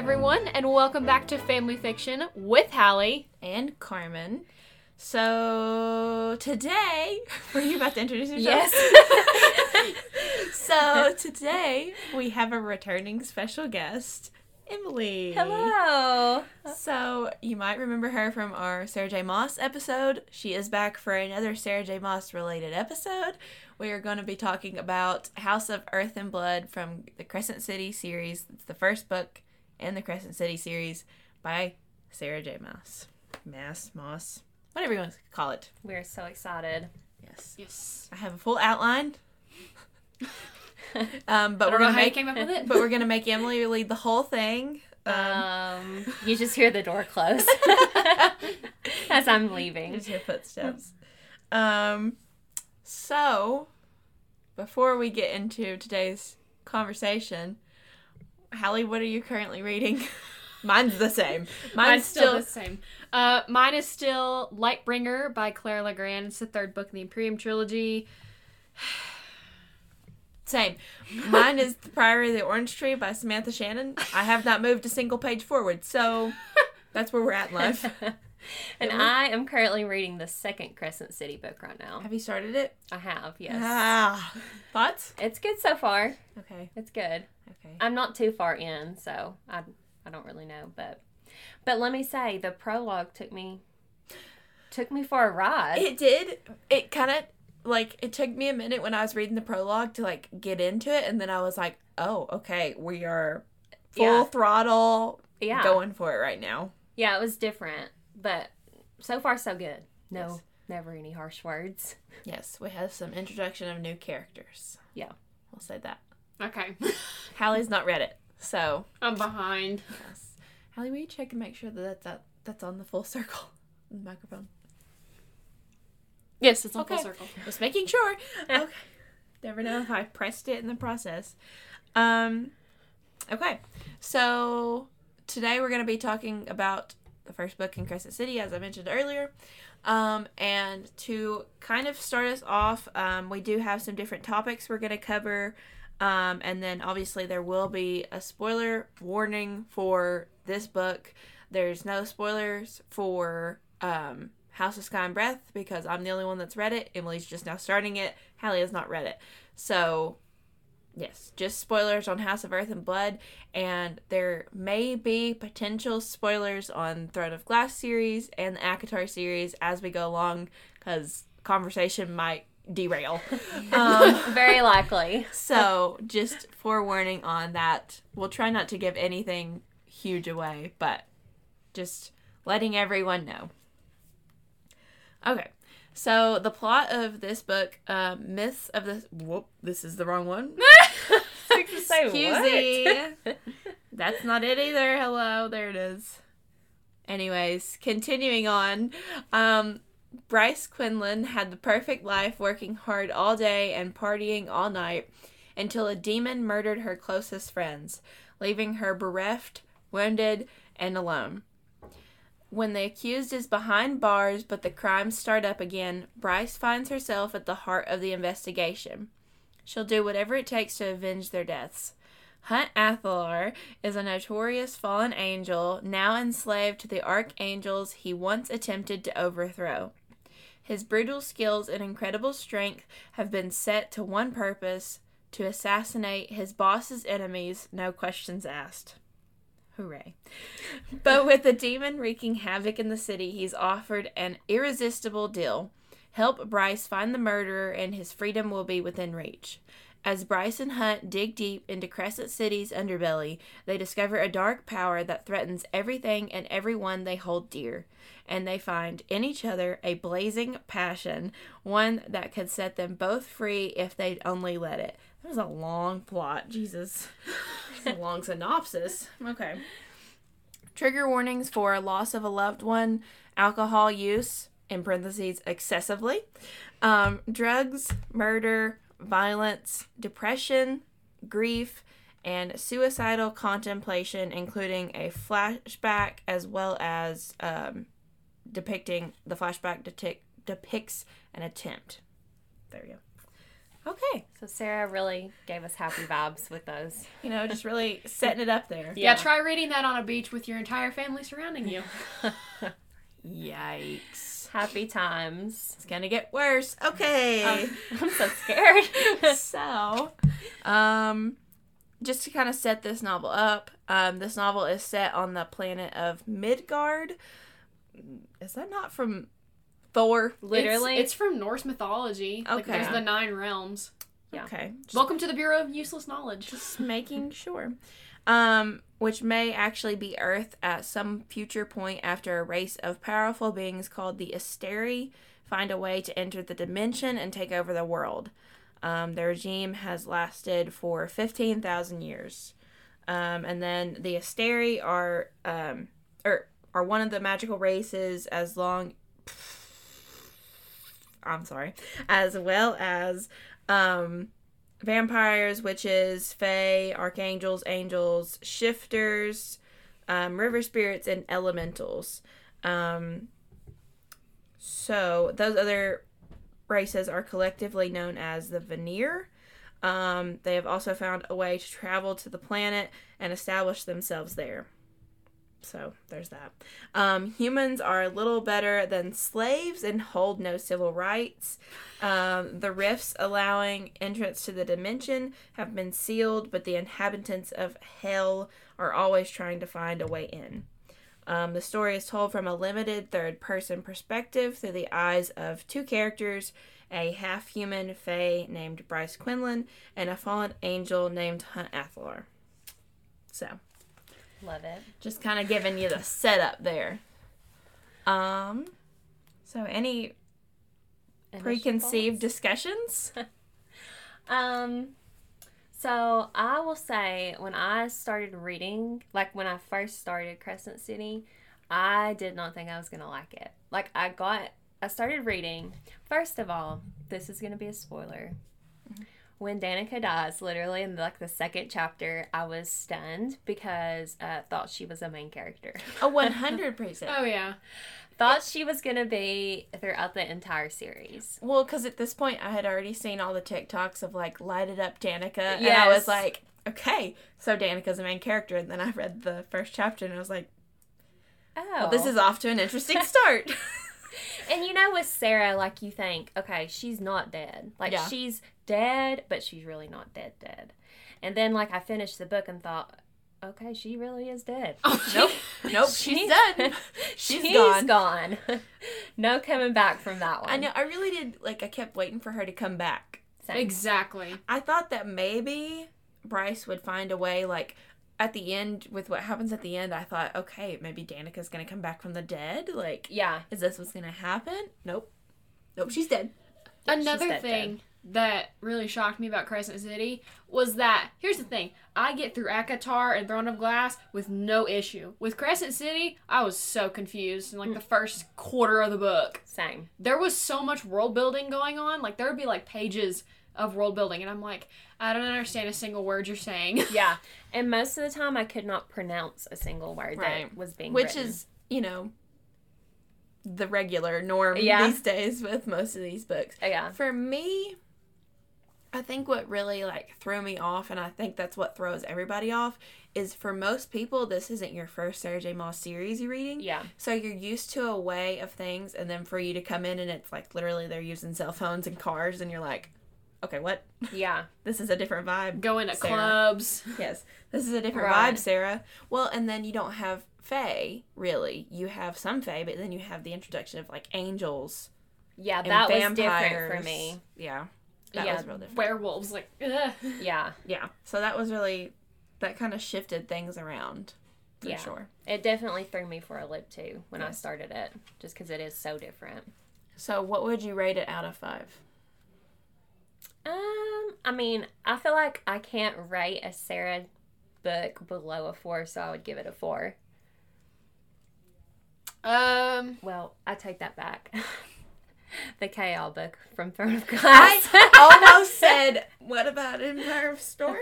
everyone, and welcome back to Family Fiction with Hallie. and Karmen. So today, were you about to introduce yourself? Yes. so today we have a returning special guest, Emily. Hello. So you might remember her from our Sarah J. Maas episode. She is back for another Sarah J. Maas related episode. We are going to be talking about House of Earth and Blood from the Crescent City series. It's the first book in the Crescent City series by Sarah J. Maas. Mass, Moss, whatever you want to call it. We're so excited. Yes. Yes. I have a full outline. um, but I we're don't know gonna make came up with it. but we're gonna make Emily lead the whole thing. Um, Um, you just hear the door close as I'm leaving. Just hear footsteps. Um, so before we get into today's conversation, Hallie, what are you currently reading? Mine's the same. Mine's, Mine's still, still, the same. Uh, mine is still Lightbringer by Claire Legrand. It's the third book in the Empirium trilogy. same. Mine is The Priory of the Orange Tree by Samantha Shannon. I have not moved a single page forward, so that's where we're at in life. and I am currently reading the second Crescent City book right now. Have you started it? I have, yes. Ah, thoughts? It's good so far. Okay, It's good. okay. I'm not too far in, so I I don't really know, but but let me say the prologue took me took me for a ride. It did. It kind of like it took me a minute when I was reading the prologue to like get into it, and then I was like, "Oh, okay, we are full Yeah. throttle, yeah. going for it right now." Yeah, it was different, but so far so good. No, Yes. never any harsh words. Yes, we have some introduction of new characters. Yeah. we'll say that. Okay. Hallie's not read it, so I'm behind. yes. Hallie, will you check and make sure that that's, that, that's on the full circle on the microphone? Yes, it's on Okay. full circle. Just making sure. Okay. Never know if I pressed it in the process. Um okay. So today we're going to be talking about the first book in Crescent City as I mentioned earlier. Um and to kind of start us off, um we do have some different topics we're going to cover. Um and then obviously there will be a spoiler warning for this book. There's no spoilers for um House of Sky and Breath because I'm the only one that's read it. Emily's just now starting it. Hallie has not read it. So, yes, just spoilers on House of Earth and Blood. And there may be potential spoilers on Throne of Glass series and the ACOTAR series as we go along because conversation might derail. um, Very likely. so, just forewarning on that. We'll try not to give anything huge away, but just letting everyone know. Okay, so the plot of this book, uh, Myths of the. Whoop, this is the wrong one. Say Excuse me. That's not it either. Hello, there it is. Anyways, continuing on. Um, Bryce Quinlan had the perfect life, working hard all day and partying all night, until a demon murdered her closest friends, leaving her bereft, wounded, and alone. When the accused is behind bars but the crimes start up again, Bryce finds herself at the heart of the investigation. She'll do whatever it takes to avenge their deaths. Hunt Athalar is a notorious fallen angel now enslaved to the archangels he once attempted to overthrow. His brutal skills and incredible strength have been set to one purpose to assassinate his boss's enemies, no questions asked. Hooray. But with the demon wreaking havoc in the city, he's offered an irresistible deal. Help Bryce find the murderer, and his freedom will be within reach. As Bryce and Hunt dig deep into Crescent City's underbelly, they discover a dark power that threatens everything and everyone they hold dear. And they find in each other a blazing passion, one that could set them both free if they'd only let it. That was a long plot. Jesus. A long synopsis. Okay. Trigger warnings for loss of a loved one, alcohol use, in parentheses, excessively, um, drugs, murder, violence, depression, grief, and suicidal contemplation, including a flashback as well as um, depicting the flashback detic- depicts an attempt. There we go. Okay. So Sarah really gave us happy vibes with those. You know, just really setting it up there. Yeah. try reading that on a beach with your entire family surrounding you. Yikes. Happy times. It's gonna get worse. Okay. Um, I'm so scared. so, um, just to kind of set this novel up, um, this novel is set on the planet of Midgard. Is that not from Thor? Literally. It's, it's from Norse mythology. Like, Okay. there's the nine realms. Yeah. Okay. Just, Welcome to the Bureau of Useless Knowledge. just making sure. Um, which may actually be Earth at some future point after a race of powerful beings called the Asteri find a way to enter the dimension and take over the world. Um, the regime has lasted for 15,000 years. Um, and then the Asteri are, um, or are one of the magical races as long I'm sorry, as well as um, vampires, witches, fae, archangels, angels, shifters, um, river spirits, and elementals. Um, so those other races are collectively known as the Vanir. Um, they have also found a way to travel to the planet and establish themselves there. So there's that. Um, humans are little better than slaves and hold no civil rights. Um, the rifts allowing entrance to the dimension have been sealed, but the inhabitants of hell are always trying to find a way in. Um, the story is told from a limited third person perspective through the eyes of two characters a half human fae named Bryce Quinlan and a fallen angel named Hunt Athalar. So, Love it. just kind of giving you the setup there. Um, so any Initial preconceived thoughts? discussions? Um, so I will say when I started reading, like when I first started Crescent City, I did not think I was gonna like it. Like I got, I started reading. First of all, this is gonna be a spoiler. When Danica dies, literally in like the second chapter, I was stunned because I thought she was a main character. A one hundred percent. Oh yeah. thought she was gonna be throughout the entire series. Well, because at this point I had already seen all the TikToks of like lighted up Danica, and I was like, okay, so Danica's a main character. And then I read the first chapter, and I was like, Oh, well, this oh. is off to an interesting start. And you know, with Sarah, like you think, okay, she's not dead. Like Yeah. she's dead, but she's really not dead, dead. And then, like, I finished the book and thought, okay, she really is dead. Oh, nope, nope, she's done. she's She's gone. gone. no coming back from that one. I know. I really did. Like, I kept waiting for her to come back. Same. Exactly. I thought that maybe Bryce would find a way, like at the end with what happens at the end. I thought, okay, maybe Danica's gonna come back from the dead. Like, Yeah. is this what's gonna happen? Nope, nope, she's dead. Another dead, thing that really shocked me about Crescent City was that here's the thing: I get through ACOTAR and Throne of Glass with no issue. With Crescent City, I was so confused in like the mm. first quarter of the book. Same. There was so much world building going on. Like there would be like pages of world building, and I'm like, I don't understand a single word you're saying. Yeah. And most of the time, I could not pronounce a single word Right. that was being said. Which written. is, you know, the regular norm Yeah. these days with most of these books. Oh, yeah. For me, I think what really like threw me off, and I think that's what throws everybody off, is for most people this isn't your first Sarah J. Maas series you're reading. Yeah. So you're used to a way of things, and then for you to come in and it's like literally they're using cell phones and cars, and you're like, okay, what? Yeah. This is a different vibe. Going to Sarah. clubs. Yes, this is a different Right. vibe, Sarah. Well, and then you don't have Fae, really. You have some Fae, but then you have the introduction of like angels Yeah. That was different for me. Yeah, that yeah, was real different. werewolves. Like, ugh. Yeah. Yeah, so that was really that kind of shifted things around for Yeah. sure. It definitely threw me for a loop too when I started it, just because it is so different. So, what would you rate it out of five? Um, I mean, I feel like I can't rate a Sarah book below a four, so I would give it a four. Um, Well, I take that back. the Chaol book from Throne of Glass. I Glass. almost said, "What about Empire of Storms?"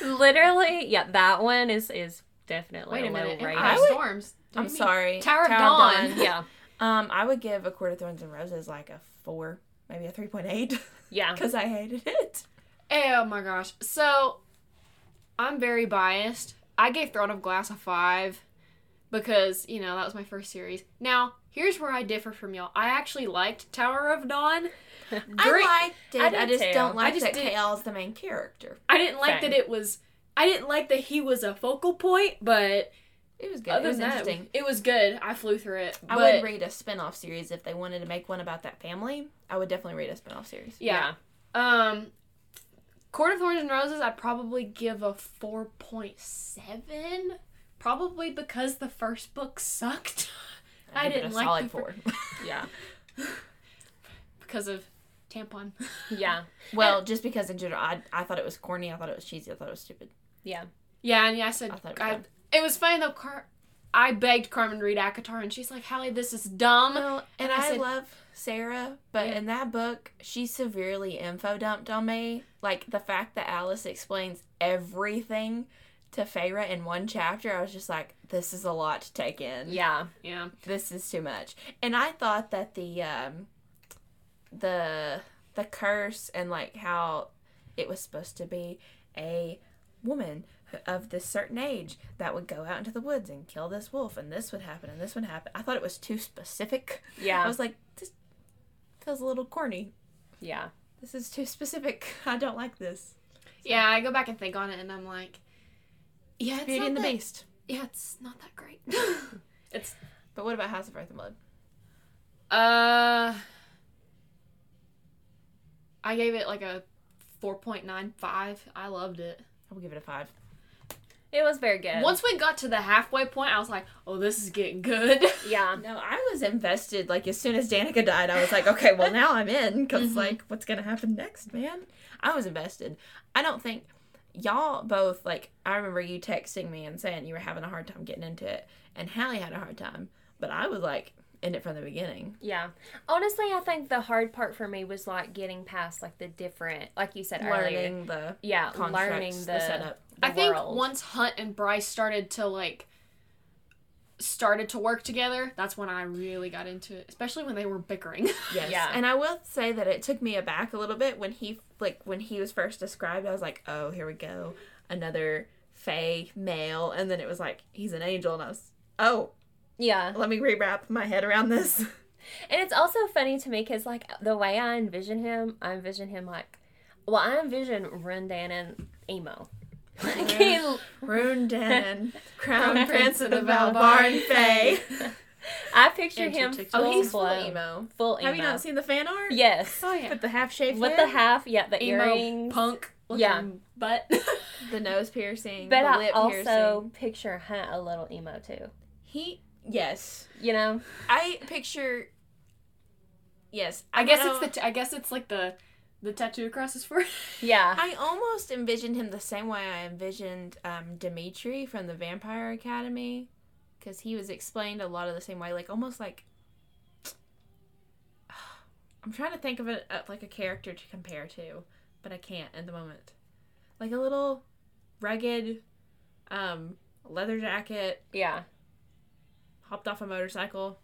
Literally, yeah, that one is is definitely wait a a low minute. rating. Empire I would- Storms. Do I'm you mean? sorry, Tower of Dawn. yeah, Um, I would give A Court of Thorns and Roses like a four, maybe a 3.8 Yeah. because I hated it. Eh, oh my gosh. So, I'm very biased. I gave Throne of Glass a 5 because, you know, that was my first series. Now, here's where I differ from y'all. I actually liked Tower of Dawn. Great. I liked it. I I, just too. don't like I just that didn't- Chaol's the main character. I didn't like Same. that it was. I didn't like that he was a focal point, but It was good. other it was than that, interesting. it was good. I flew through it. I would read a spin-off series if they wanted to make one about that family. I would definitely read a spin-off series. Yeah. Um, Court of Thorns and Roses, I'd probably give a 4.7. Probably because the first book sucked. I it didn't a like solid the fir- Yeah. because of tampon. Yeah. well, just because in general, I, I thought it was corny. I thought it was cheesy. I thought it was stupid. Yeah. Yeah, and yeah, I said I I. it was funny though. Car- I begged Karmen to read ACOTAR, and she's like, "Hallie, this is dumb." And And I I, said- love Sarah, but Yeah. in that book, she severely info dumped on me. Like the fact that Alis explains everything to Feyre in one chapter, I was just like, this is a lot to take in. Yeah. Yeah, This is too much. And I thought that the um the the curse and like how it was supposed to be a woman of this certain age that would go out into the woods and kill this wolf and this would happen and this would happen. I thought it was too specific. Yeah. I was like, this feels a little corny. yeah. This is too specific. I don't like this. yeah. I go back and think on it, and I'm like, "Yeah, it's Beauty not and the that, Beast. Yeah, it's not that great." it's But what about House of Earth and Blood? uh, I gave it like a 4.95. I loved it. I will give it a five. It was very good. Once we got to the halfway point, I was like, "Oh, this is getting good." Yeah. No, I was invested. Like as soon as Danica died, I was like, okay, well now I'm in because Mhm. like, what's gonna happen next, man? I was invested. I don't think y'all both like. I remember you texting me and saying you were having a hard time getting into it, and Hallie had a hard time, but I was like in it from the beginning. Yeah. Honestly, I think the hard part for me was like getting past like the different, like you said earlier. Learning the Yeah, learning the, the setup. the I think world. once Hunt and Bryce started to like started to work together, that's when I really got into it, especially when they were bickering. Yes. Yeah. And I will say that it took me aback a little bit when he like when he was first described. I was like, oh, here we go, another Fae male, and then it was like he's an angel, and I was, oh, Yeah. let me rewrap my head around this. And it's also funny to me because, like, the way I envision him, I envision him like, well, I envision Rundan and emo. Like, he, Ruhn Danaan, Crown Crown Prince of the Valbaran Valbaran Fae. I picture Enter him TikTok. full Oh, he's full blown, emo. full emo. Have you not seen the fan art? Yes, oh yeah. With the half shaved with head, the half, yeah, the Emo earrings. punk Yeah. but the nose piercing, But the I lip also piercing. picture Hunt a little emo too. He, yes, You know? I picture. Yes, I guess don't it's the t- I guess it's like the the tattoo across his forehead. Yeah. I almost envisioned him the same way I envisioned um, Dimitri from the Vampire Academy, because he was explained a lot of the same way, like almost like. I'm trying to think of it like a character to compare to, but I can't at the moment. Like a little rugged, um, leather jacket, Yeah. Hopped off a motorcycle,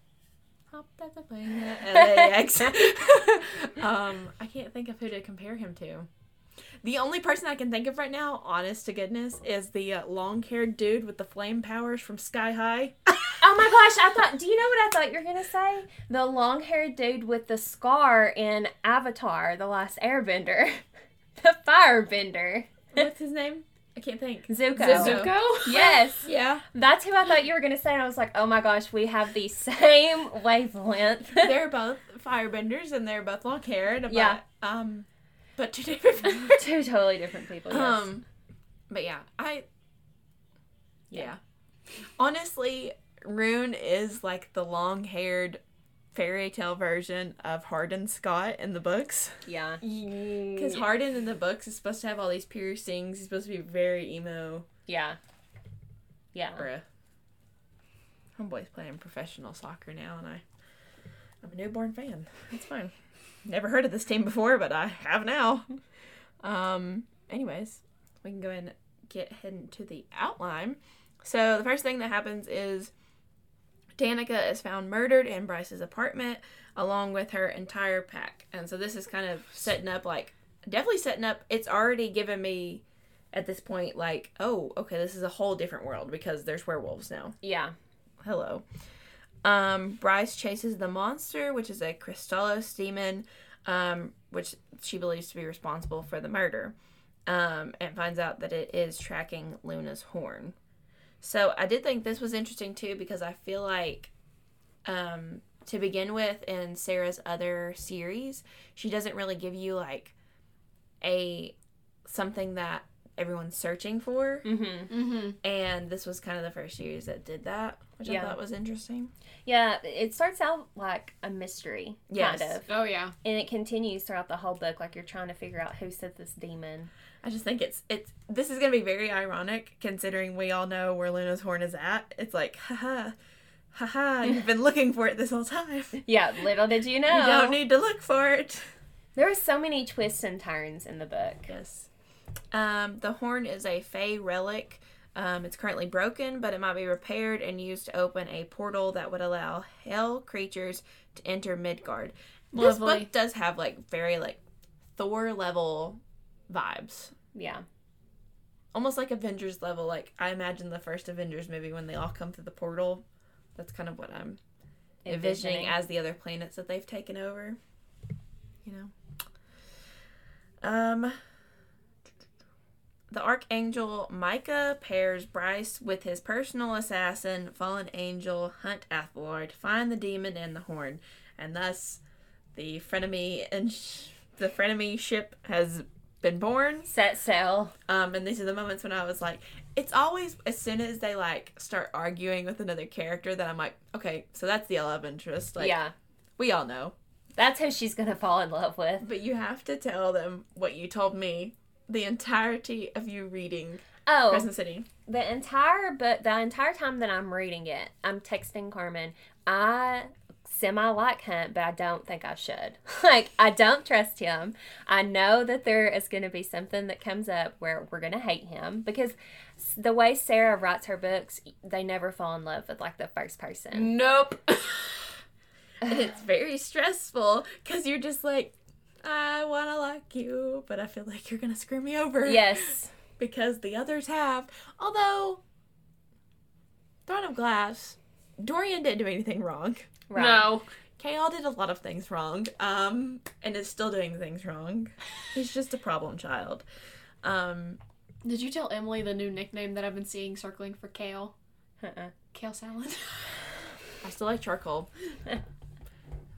hopped at the plane at LAX. um, I can't think of who to compare him to. The only person I can think of right now, honest to goodness, is the uh, long-haired dude with the flame powers from Sky High. Oh my gosh, I thought, do you know what I thought you were going to say? The long haired dude with the scar in Avatar, The Last Airbender. the firebender. What's his name? I can't think. Zuko. Zuko. Yes. Yeah, That's who I thought you were going to say. And I was like, oh my gosh, we have the same wavelength. they're both firebenders and they're both long-haired. But, Yeah. Um, but two different. Two totally different people. Yes. Um, but yeah, I. Yeah. Yeah. Honestly, Ruhn is like the long-haired fairy tale version of Hardin Scott in the books. yeah. Because Hardin in the books is supposed to have all these piercings. He's supposed to be very emo. Yeah. Yeah. Bruh. Homeboy's playing professional soccer now, and I, I'm a newborn fan. That's fine. Never heard of this team before, but I have now. Um. Anyways, we can go ahead and get head into the outline. So the first thing that happens is Danica is found murdered in Bryce's apartment along with her entire pack. And so this is kind of setting up like definitely setting up it's already given me at this point like, oh, okay, this is a whole different world because there's werewolves now. Yeah. Hello. Um, Bryce chases the monster, which is a Kristallos demon, um, which she believes to be responsible for the murder, um, and finds out that it is tracking Luna's horn. So I did think this was interesting too because I feel like, um, to begin with, in Sarah's other series, she doesn't really give you like a something that everyone's searching for, Mm-hmm. Mm-hmm. and this was kind of the first series that did that, which I thought was interesting. Yeah, it starts out like a mystery, Yes. kind of, Oh yeah. and it continues throughout the whole book. Like you're trying to figure out who sent this demon. I just think it's it's this is gonna be very ironic considering we all know where Luna's horn is at. It's like, haha, haha, you've been looking for it this whole time. Yeah, little did you know. You don't need to look for it. there are so many twists and turns in the book. Yes. Um, the horn is a Fae relic. Um, it's currently broken, but it might be repaired and used to open a portal that would allow hell creatures to enter Midgard. This book does have like very like Thor level vibes. Yeah. almost like Avengers level. Like I imagine the first Avengers movie when they all come through the portal. That's kind of what I'm envisioning as the other planets that they've taken over. You know. Um. The Archangel Micah pairs Bryce with his personal assassin, Fallen Angel Hunt Athalar, to find the demon and the horn, and thus the frenemy and sh- the frenemy ship has been born. set sail. Um, and these are the moments when I was like, it's always as soon as they like start arguing with another character that I'm like, okay, so that's the love interest. Like, yeah. we all know. That's who she's gonna fall in love with. But you have to tell them what you told me the entirety of you reading Oh, Crescent City. the entire book, the entire time that I'm reading it, I'm texting Karmen. I semi like Hunt, but I don't think I should. like, I don't trust him. I know that there is going to be something that comes up where we're going to hate him because the way Sarah writes her books, they never fall in love with like the first person. Nope. And it's very stressful because you're just like, I want to like you, but I feel like you're going to screw me over. Yes. Because the others have. Although, Throne of Glass, Dorian didn't do anything wrong. Right. No. Chaol did a lot of things wrong, um, and is still doing things wrong. He's just a problem child. Um, Did you tell Emily the new nickname that I've been seeing circling for Chaol? Uh-uh. Kale salad. I still like charcoal. I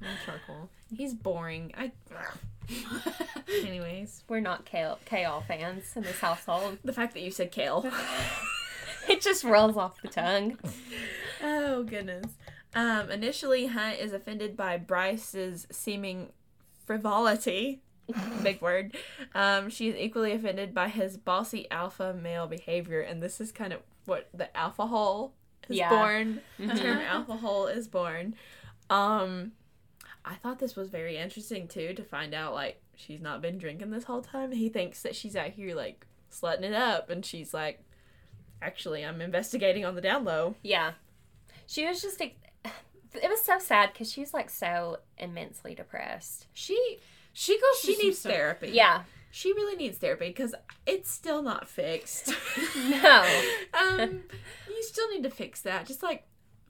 like charcoal. He's boring. I. Anyways, We're not Chaol, Chaol fans in this household. the fact that you said kale. It just rolls off the tongue. oh goodness. Um, initially, Hunt is offended by Bryce's seeming frivolity. Big word. Um, she is equally offended by his bossy alpha male behavior, and this is kind of what the alpha hole is Yeah. born. The Mhm. term alpha hole is born. Um, I thought this was very interesting too to find out like she's not been drinking this whole time. He thinks that she's out here like slutting it up, and she's like, actually, I'm investigating on the down low. Yeah. She was just. It was so sad because she was like so immensely depressed. She She goes. she through some needs stuff. therapy. Yeah. She really needs therapy because it's still not fixed. No. um, you still need to fix that. Just like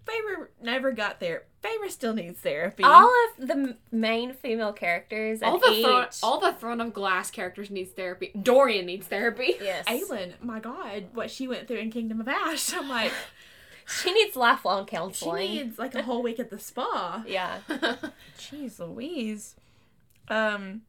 Faber never got there. Faber still needs therapy. All of the main female characters All the each. throne, all the throne of glass characters needs therapy. Dorian needs therapy. yes. Aelin, my God, what she went through in Kingdom of Ash. I'm like, She needs lifelong counseling. she needs like a whole week at the spa. yeah. Jeez Louise. Um,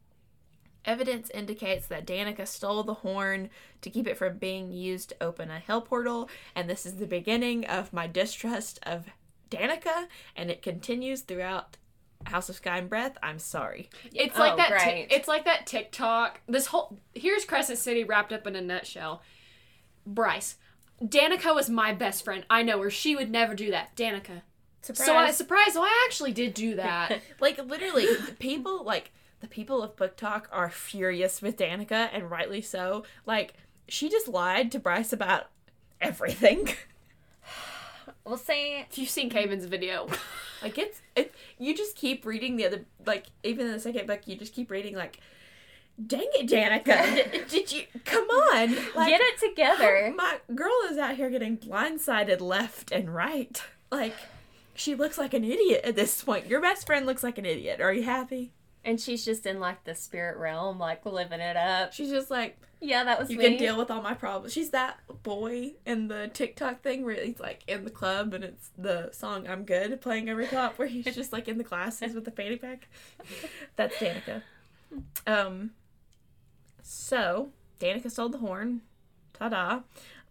evidence indicates that Danica stole the horn to keep it from being used to open a hell portal, and this is the beginning of my distrust of Danica, and it continues throughout House of Sky and Breath. I'm sorry. It's Oh, like that. Tik- great. it's like that TikTok. This whole here's Crescent City wrapped up in a nutshell. Bryce, Danica was my best friend. I know her. She would never do that. Danica. So I surprised. So I actually did do that. like literally, the people like the people of BookTok are furious with Danica, and rightly so. Like she just lied to Bryce about everything. Well, see, If you've seen Caven's video, Like it's it. You just keep reading the other like even in the second book, you just keep reading like, dang it, Danica, did, did you come on? Like, get it together. My girl is out here getting blindsided left and right. Like, she looks like an idiot at this point. Your best friend looks like an idiot. Are you happy? And she's just in like the spirit realm, like living it up. She's just like, Yeah, that was you me. can deal with all my problems. She's that boy in the TikTok thing where he's like in the club and it's the song I'm Good playing over top where he's just like in the glasses with the fanny pack. That's Danica. Um so Danica sold the horn. Ta da.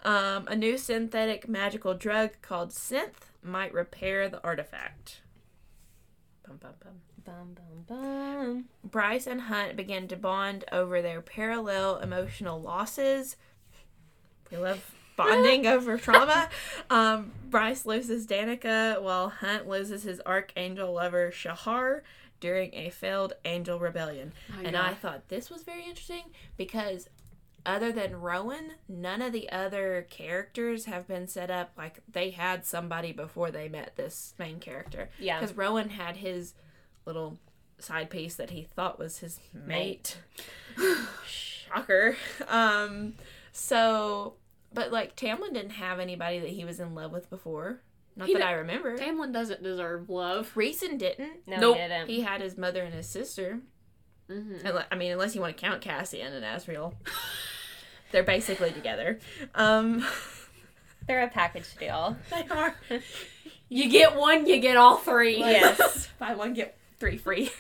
Um, a new synthetic magical drug called synth might repair the artifact. Bum, bum, bum. Bum bum bum. Bryce and Hunt begin to bond over their parallel emotional losses. We love bonding over trauma. Um, Bryce loses Danica while Hunt loses his archangel lover Shahar during a failed angel rebellion. Oh, and yeah. I thought this was very interesting because other than Rowan, none of the other characters have been set up like they had somebody before they met this main character. Yeah. Because Rowan had his little side piece that he thought was his mate. Shocker. Um, so, but like Tamlin didn't have anybody that he was in love with before. Not He that di- I remember. Tamlin doesn't deserve love. Reason didn't. No, Nope. he didn't. He had his mother and his sister. Mm-hmm. Unle- I mean, unless you want to count Cassian and Azriel. They're basically together. Um, They're a package deal. they are. You get one, you get all three. Yes. Buy one, get three free.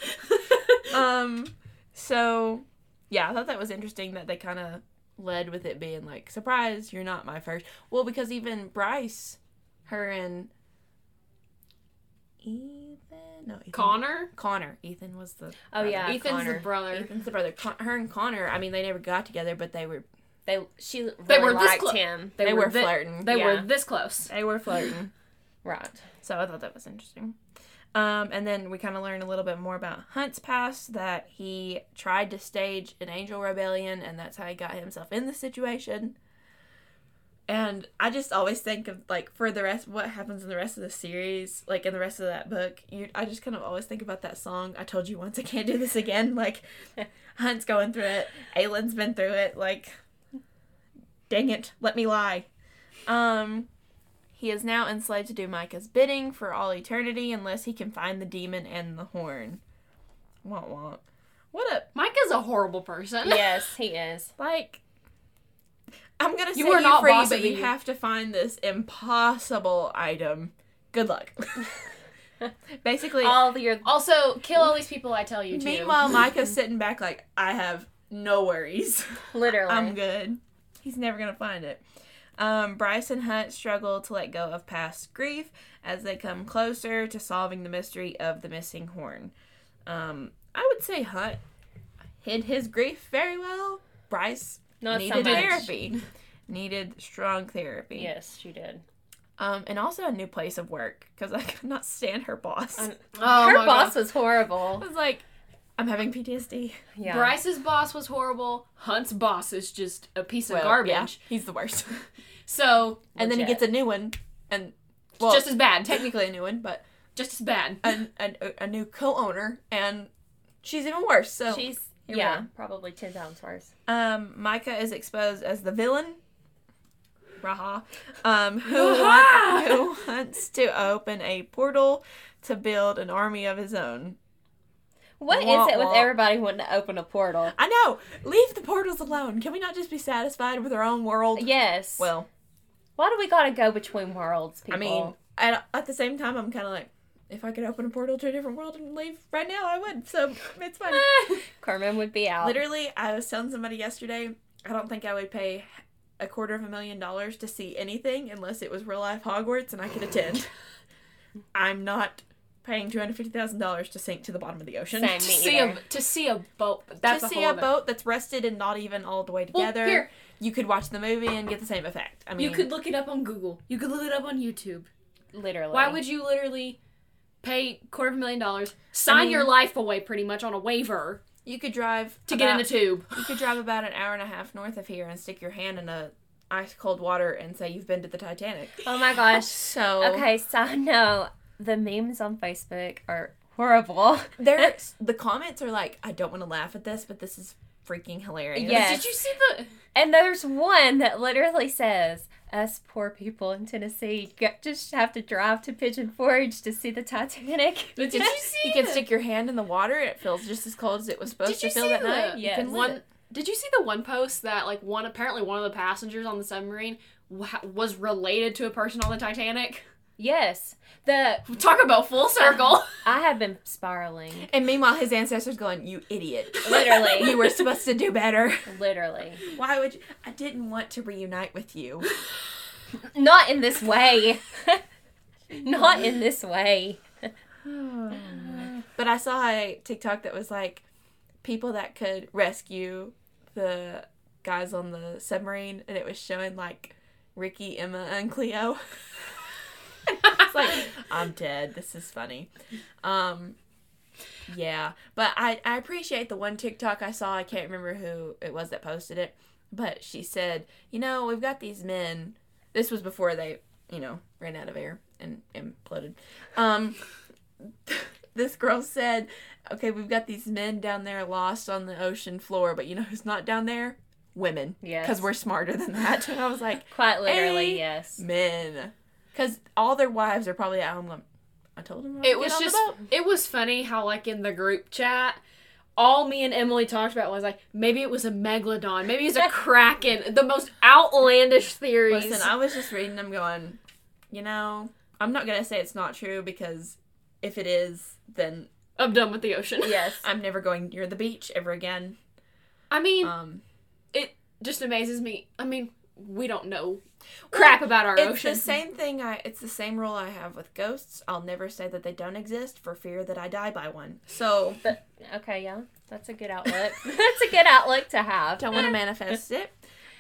um, so, yeah, I thought that was interesting that they kind of led with it being like, surprise, you're not my first. Well, because even Bryce, her and Ethan, no, Ethan. Connor. Connor. Ethan was the. Oh, brother. yeah. Ethan's Connor. the brother. Ethan's the brother. Con- her and Connor. I mean, they never got together, but they were They she really They were this liked clo- him. they, were, thi- flirting. They yeah. were this close. they were flirting. Right. So I thought that was interesting. Um, and then we kind of learned a little bit more about Hunt's past that he tried to stage an angel rebellion, and that's how he got himself in the situation. And I just always think of like for the rest, what happens in the rest of the series, like in the rest of that book. You, I just kind of always think about that song. I told you once, I can't do this again. Like Hunt's going through it. Aelin's been through it. Like, dang it, let me lie. Um, he is now enslaved to do Micah's bidding for all eternity unless he can find the demon and the horn. Womp womp. What a Micah's a horrible person. yes, he is. like. I'm gonna You say are you not free, but you have to find this impossible item. Good luck. Basically, All your Also, kill all these people I tell you to. meanwhile, Micah's sitting back like, I have no worries. literally. I'm good. He's never gonna find it. Um, Bryce and Hunt struggle to let go of past grief as they come closer to solving the mystery of the missing horn. Um, I would say Hunt hid his grief very well. Bryce Not needed so much. therapy. Needed strong therapy. Yes, she did. Um, and also a new place of work because I could not stand her boss. Um, Oh Her boss God. was horrible. I was like, I'm having PTSD. Yeah. Bryce's boss was horrible. Hunt's boss is just a piece of garbage. yeah, he's the worst. So and then he gets a new one, and well, just as bad. technically a new one, but just as bad. a, a, a new co-owner, and she's even worse. So She's yeah, probably ten times worse. um, Micah is exposed as the villain. Raha, um, who want, who wants to open a portal to build an army of his own. What is Wah, it with wah. everybody wanting to open a portal? I know. Leave the portals alone. Can we not just be satisfied with our own world? Yes. Well, why do we gotta go between worlds, people? I mean, at, at the same time, I'm kind of like, if I could open a portal to a different world and leave right now, I would. So it's fine. Karmen would be out. Literally, I was telling somebody yesterday, I don't think I would pay a quarter of a million dollars to see anything unless it was real life Hogwarts and I could attend. I'm not paying two hundred fifty thousand dollars to sink to the bottom of the ocean. Same. to see a to see a boat. That's to a see a other- boat that's rested and not even all the way together. Well, together, here you could watch the movie and get the same effect. I mean, you could look it up on Google. You could look it up on YouTube. Literally. Why would you literally pay quarter of a million dollars, sign mean- your life away pretty much on a waiver you could drive to get in the tube? You could drive about an hour and a half north of here and stick your hand in a ice cold water and say you've been to the Titanic. Oh my gosh. So Okay, so no. the memes on Facebook are horrible. there's the comments are like, I don't want to laugh at this, but this is freaking hilarious. Yes. Did you see the? And there's one that literally says, "Us poor people in Tennessee g- just have to drive to Pigeon Forge to see the Titanic." Did you see? You can stick your hand in the water and it feels just as cold as it was supposed to feel see that the- night. You Yes. one? one. Did you see the one post that like one apparently one of the passengers on the submarine wa- was related to a person on the Titanic? Yes, the Talk about full circle. I have been spiraling, And meanwhile, his ancestors going, "You idiot! literally, you were supposed to do better. literally, Why would you? I didn't want to reunite with you." not in this way, not in this way. but I saw a TikTok that was like people that could rescue the guys on the submarine, and it was showing like Rikki, Emma, and Cleo. it's like I'm dead. This is funny. Um, yeah, but I I appreciate the one TikTok I saw. I can't remember who it was that posted it, but she said, you know, we've got these men. This was before they, you know, ran out of air and imploded. Um, this girl said, okay, we've got these men down there lost on the ocean floor, but you know who's not down there? Women. Yes. Because we're smarter than that. And I was like, Quite literally, yes. men. Because all their wives are probably at home going, I told them it was just it was funny how like in the group chat all me and Emily talked about was like maybe it was a megalodon, maybe it's a kraken, the most outlandish theories. Listen, I was just reading them going, you know, I'm not going to say it's not true because if it is, then I'm done with the ocean. Yes. I'm never going near the beach ever again. I mean, Um, it just amazes me. I mean, we don't know crap about our it's ocean. the same thing. I it's the same rule I have with ghosts. I'll never say that they don't exist for fear that I die by one. So But okay, yeah, that's a good outlook. that's a good outlook to have. don't want to manifest it.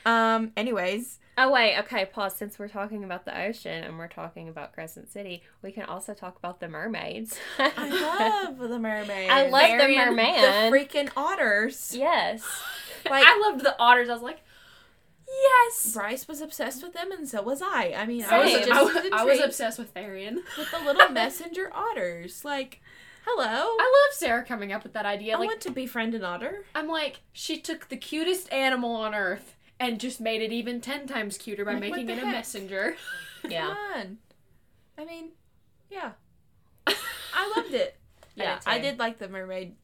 Um. Anyways, Oh wait, okay, pause. Since we're talking about the ocean and we're talking about Crescent City, we can also talk about the mermaids. I love the mermaids. I love the Marion, the freaking otters. yes. Like I loved the otters. I was like, yes. Bryce was obsessed with them, and so was I. I mean, I was just I, was- I was obsessed with Therian. with the little messenger otters. Like, hello. I love Sarah coming up with that idea. I Like, want to befriend an otter. I'm like, she took the cutest animal on earth and just made it even ten times cuter by Like, making the it a messenger. Yeah. Come on. I mean, yeah. I loved it. I Yeah, did. I did like the mermaid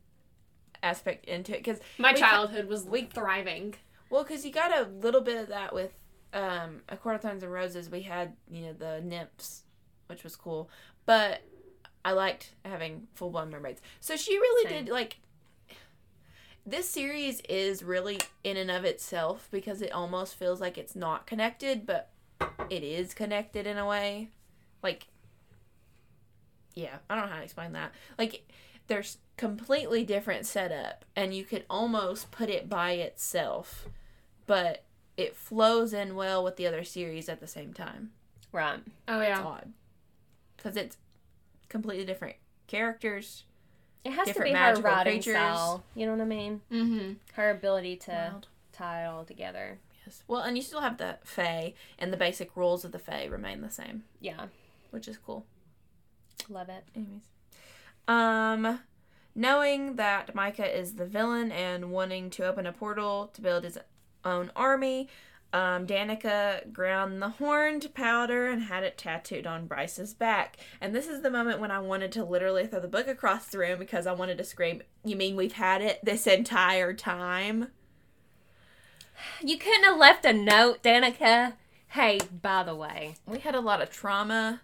aspect into it because My We- childhood was we- thriving. Well, because you got a little bit of that with um, a Court of Thorns and Roses. We had you know the nymphs, which was cool, but I liked having full blown mermaids. So she really Same. did like. This series is really in and of itself because it almost feels like it's not connected, but it is connected in a way. Like, yeah, I don't know how to explain that. Like, there's completely different setup, and you could almost put it by itself, but it flows in well with the other series at the same time. Right. Oh It's yeah. odd because it's completely different characters. It has Different to be her magical writing creatures. style. You know what I mean? Mm-hmm. Her ability to Wild. tie it all together. Yes. Well, and you still have the Fae, and the basic rules of the Fae remain the same, Yeah. which is cool. Love it. Anyways, um, knowing that Micah is the villain and wanting to open a portal to build his own army, um, Danica ground the horn powder and had it tattooed on Bryce's back. And this is the moment when I wanted to literally throw the book across the room because I wanted to scream, "You mean we've had it this entire time?" You couldn't have left a note, Danica. Hey, by the way. We had a lot of trauma.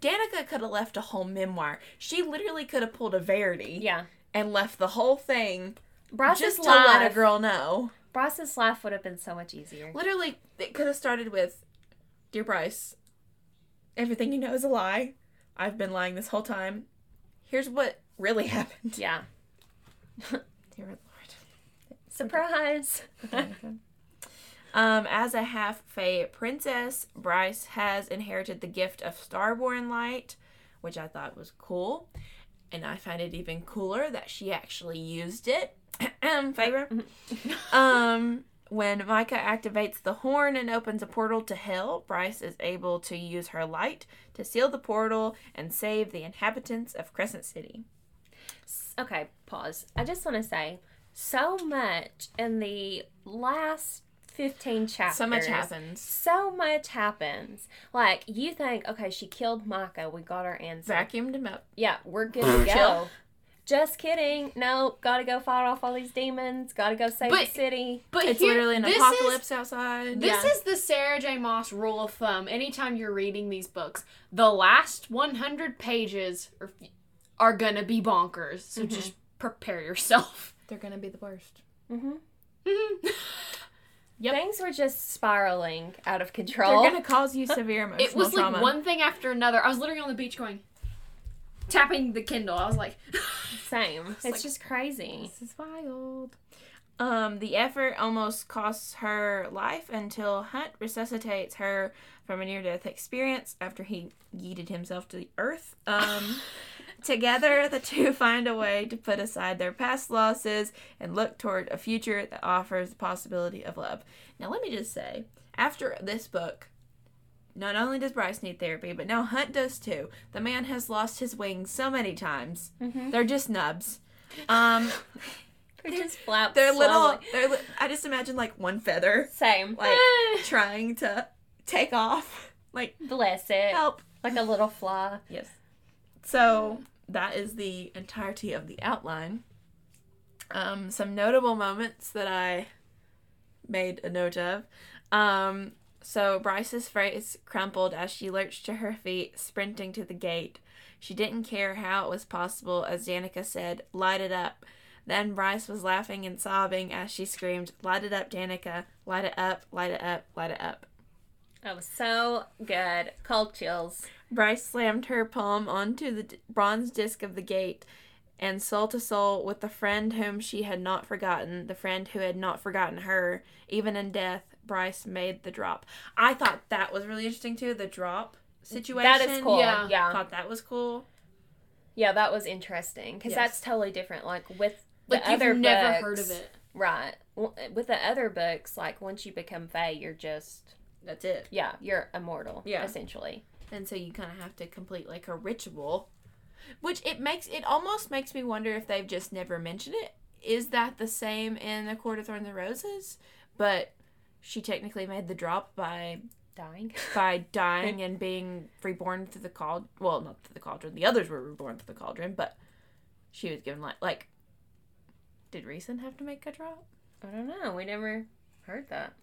Danica could have left a whole memoir. She literally could have pulled a Verity Yeah. and left the whole thing Bryce's just to let a girl know. Bryce's life would have been so much easier. Literally, it could have started with, "Dear Bryce, everything you know is a lie. I've been lying this whole time. Here's what really happened." Yeah. Dear Lord. Surprise. Um, as a half Fae princess, Bryce has inherited the gift of Starborn Light, which I thought was cool. And I find it even cooler that she actually used it. Favor? um, when Micah activates the horn and opens a portal to hell, Bryce is able to use her light to seal the portal and save the inhabitants of Crescent City. Okay, pause. I just want to say so much in the last 15 chapters. So much happens. So much happens. Like, you think, okay, she killed Micah. We got our answer. Vacuumed him up. Yeah, we're good to go. Just kidding. No, gotta go fight off all these demons. Gotta go save But- the city. But It's here- literally an this is- apocalypse outside. This Yeah. is the Sarah J. Maas rule of thumb. Anytime you're reading these books, the last 100 pages are, are gonna be bonkers. So just prepare yourself. They're gonna be the worst. hmm Yep. Things were just spiraling out of control. They're gonna cause you severe emotional it was trauma. like one thing after another. I was literally on the beach going, tapping the Kindle. I was like, Same. It's like- just crazy. This is wild. Um, the effort almost costs her life until Hunt resuscitates her from a near-death experience after he yeeted himself to the earth. Um, together, the two find a way to put aside their past losses and look toward a future that offers the possibility of love. Now, let me just say, after this book, not only does Bryce need therapy, but now Hunt does too. The man has lost his wings so many times. Mhm. They're just nubs. Um, They're just flap. they're little. They're. Li- I just imagine like one feather, Same. like trying to take off. Like Bless it. help. Like a little fly. Yes. So that is the entirety of the outline. Um, some notable moments that I made a note of. Um, so Bryce's face crumpled as she lurched to her feet, sprinting to the gate. She didn't care how it was possible, as Danica said, light it up. Then Bryce was laughing and sobbing as she screamed, Light it up, Danica. Light it up, light it up, light it up. That was so good. Cold chills. Bryce slammed her palm onto the d- bronze disc of the gate, and soul to soul with the friend whom she had not forgotten, the friend who had not forgotten her, even in death, Bryce made the drop. I thought that was really interesting too, the drop situation. That is cool. Yeah. Yeah. I thought that was cool. Yeah, that was interesting because Yes. that's totally different. Like with the like you've other never books, heard of it. right? W- With the other books, like once you become Fae, you're just That's it. yeah, you're immortal. Yeah. essentially. And so you kind of have to complete like a ritual, which it makes it almost makes me wonder if they've just never mentioned it. Is that the same in the Court of Thorns and Roses? But she technically made the drop by Dying. by dying and being reborn through the cauldron. Well, not through the cauldron. The others were reborn through the cauldron, but she was given like like. Did Rhysand have to make a drop? I don't know. We never heard that.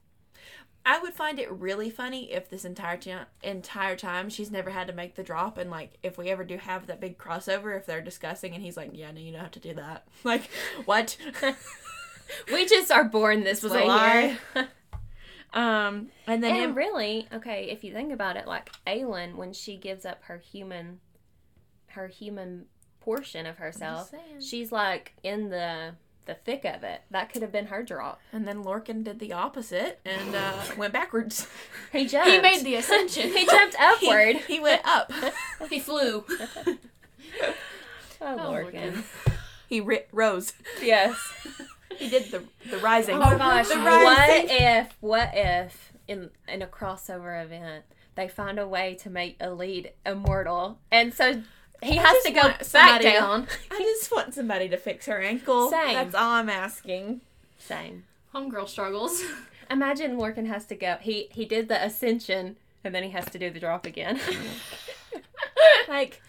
I would find it really funny if this entire ti- entire time she's never had to make the drop, and like if we ever do have that big crossover, if they're discussing and he's like, "Yeah, no, you don't have to do that." Like, what? We just are born this, was way a lie. here. um, and then and him- really, okay, if you think about it, like Aelin, when she gives up her human, her human portion of herself, she's like in the the thick of it. That could have been her drop. and then Lorcan did the opposite and uh, went backwards. He jumped. He made the ascension. He jumped upward. he, he went up. he flew. oh, Oh, Lorcan. he ri- rose. Yes. He did the the rising. Oh gosh. What if? What if in in a crossover event they find a way to make Elide immortal, and so he I has to go back down. I just want somebody to fix her ankle. Same. That's all I'm asking. Same. Homegirl struggles. Imagine Lorcan has to go. He he did the ascension, and then he has to do the drop again. Like,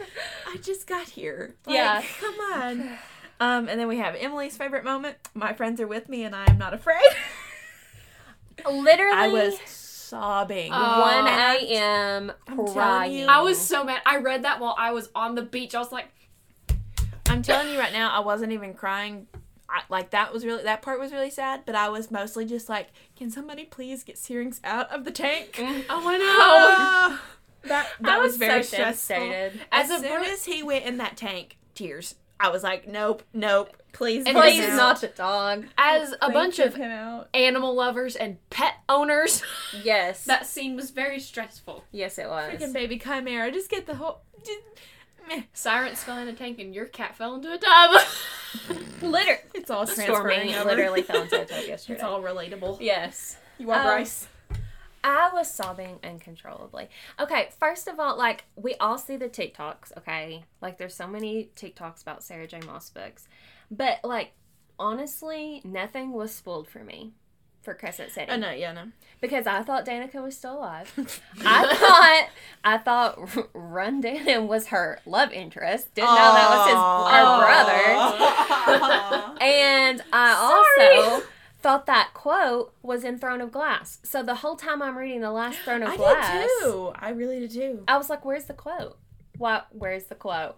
I just got here. Like, Yeah. Come on. Um, and then we have Emily's favorite moment. My friends are with me and I am not afraid. Literally, I was sobbing. Oh. one And I'm- I'm crying. you. I was so mad. I read that while I was on the beach. I was like, I'm telling you right now, I wasn't even crying. I, like that was really that part was really sad, but I was mostly just like, can somebody please get Syrinx out of the tank? Mm. I know. Ah, that that I was, was very so stressful. As, As a soon bro- as he went in that tank, tears. I was like, nope, nope, please, And get Please him not out. the dog. As a Please bunch of him out. animal lovers and pet owners, Yes. that scene was very stressful. yes, it was. Freaking baby chimera, just get the whole. Just, Meh. Syrinx fell in a tank and your cat fell into a tub. Literally, It's all Stormy transferring over. literally fell into a tub yesterday. It's all relatable. yes. You are Um, Bryce. I was sobbing uncontrollably. Okay, first of all, like we all see the TikToks, okay? Like there's so many TikToks about Sarah J. Maas books. But like honestly, nothing was spoiled for me for Crescent City. Oh no, yeah, no. Because I thought Danica was still alive. I thought I thought Ruhn Danaan was her love interest. Didn't know that was his her brother. And I also thought that quote was in Throne of Glass. So the whole time I'm reading the last Throne of I Glass, did too. I really did too. I was like, "Where's the quote? What? Where's the quote?"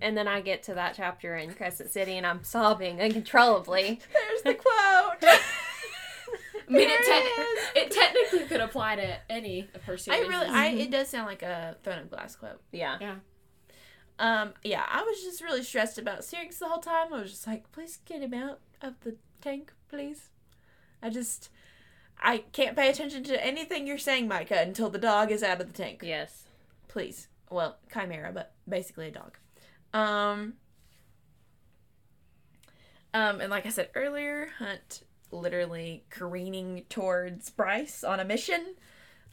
And then I get to that chapter in Crescent City, and I'm sobbing uncontrollably. There's the quote. I mean, it, it te- it technically could apply to any of her I really, I it does sound like a Throne of Glass quote. Yeah. Um, yeah, I was just really stressed about Syrinx the whole time. I was just like, please get him out of the tank, please. I just, I can't pay attention to anything you're saying, Micah, until the dog is out of the tank. Yes. Please. Well, chimera, but basically a dog. Um, um, and like I said earlier, Hunt literally careening towards Bryce on a mission.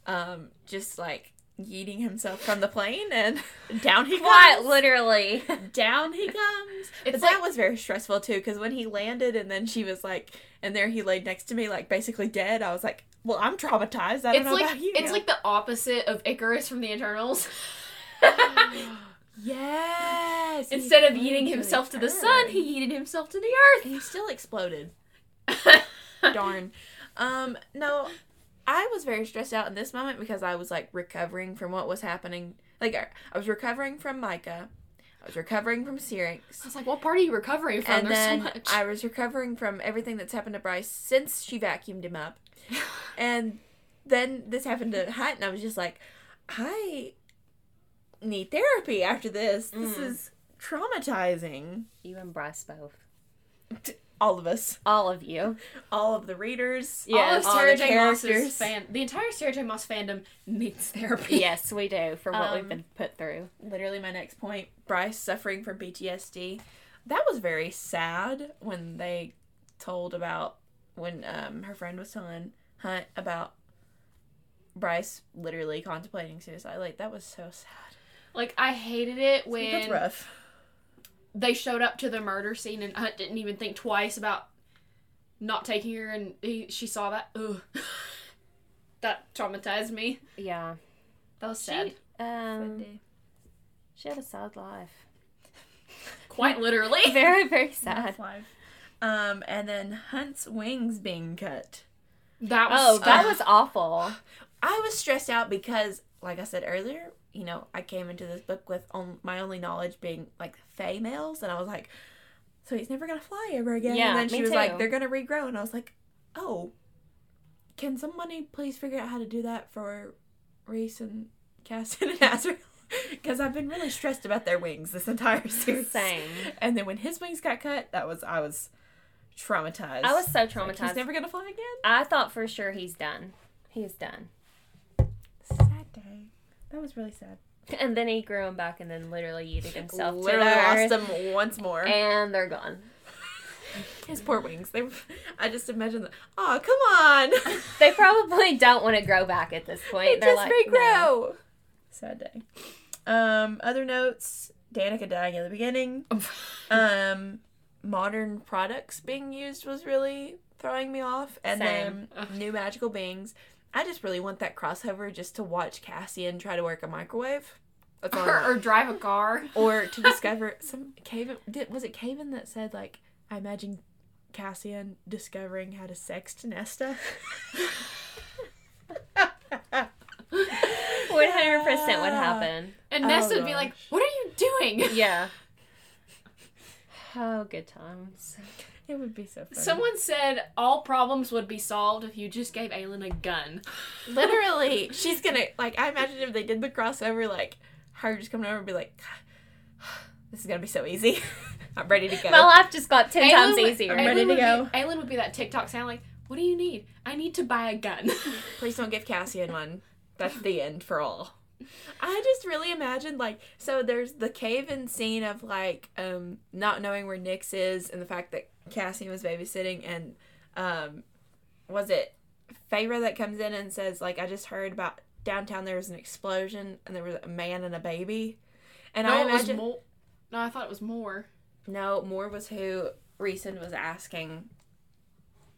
Um, just like yeeting himself from the plane and down he Quite comes. literally. down he comes. It's but that was very stressful too, because when he landed and then she was like, and there he laid next to me, like basically dead. I was like, well, I'm traumatized. I don't It's know like about you. it's like the opposite of Icarus from the Internals. yes. Instead of flew eating himself to the earth. sun, he yeeted himself to the and he still exploded. Darn. Um, no, I was very stressed out in this moment because I was like recovering from what was happening. Like I I was recovering from Micah. I was recovering from Syrinx. I was like, what part are you recovering from? and There's then so much. I was recovering from everything that's happened to Bryce since she vacuumed him up. And then this happened to Hunt, and I was just like, I need therapy after this. This Mm. is traumatizing. You and Bryce both. All of us, All of you. all of the readers, All Yeah. of all Sarah the J. Maas's fan, the entire Sarah J. Maas fandom needs therapy. yes, we do for what Um, we've been put through. literally my next point bryce suffering from ptsd that was very sad when they told about when um her friend was telling hunt about bryce literally contemplating suicide like that was so sad Like I hated it when that's rough they showed up to the murder scene and Hunt didn't even think twice about not taking her, and he, she saw that. Ugh. that traumatized me. Yeah. That was sad. Um, she had a sad life. Quite literally. Very, very sad. um and then hunt's wings being cut That was. Oh, that uh, was awful. I was stressed out because, like I said earlier, you know, I came into this book with on, my only knowledge being like Fae males, and I was like, so he's never gonna fly ever again. Yeah, and then she was too. like, they're gonna regrow, and I was like, oh, can somebody please figure out how to do that for Rhys and Cassian and Azriel? Because I've been really stressed about their wings this entire series. Same. And then when his wings got cut, that was I was traumatized. I was so Like, traumatized. he's never gonna fly again. I thought for sure he's done. He's done. Sad. That was really sad. And then he grew him back and then literally yeeted himself Literally to the lost earth. them once more. And they're gone. His poor wings. They. Were, I just imagine that. Oh, come on! They probably don't want to grow back at this point. They They're just like, regrow. Sad day. Um, other notes. Danica dying in the beginning. Um, modern products being used was really throwing me off, and Same. then new magical beings. I just really want that crossover just to watch Cassian try to work a microwave. That's all I or, or drive a car. or to discover some Caven did was it Caven that said like I imagine Cassian discovering how to sext Nesta. One hundred percent would happen. And Oh, Nesta would be oh, like, "What are you doing?" Yeah. Oh, good times. It would be so funny. Someone said all problems would be solved if you just gave Aelin a gun. literally, she's gonna like. I imagine if they did the crossover, like her just coming over and be like, "This is gonna be so easy. I'm ready to go." My life just got ten times would- easier. I'm ready to go. Be, Aelin would be that TikTok sound like, "What do you need? I need to buy a gun." Please don't give Cassian one. That's the end for all. I just really imagined like so there's the cave in scene of like um not knowing where Nyx is and the fact that Cassian was babysitting and um was it Feyre that comes in and says like I just heard about downtown there was an explosion and there was a man and a baby. And no, I was imagine more. No, I thought it was more. no, Mor was who Rhysand was asking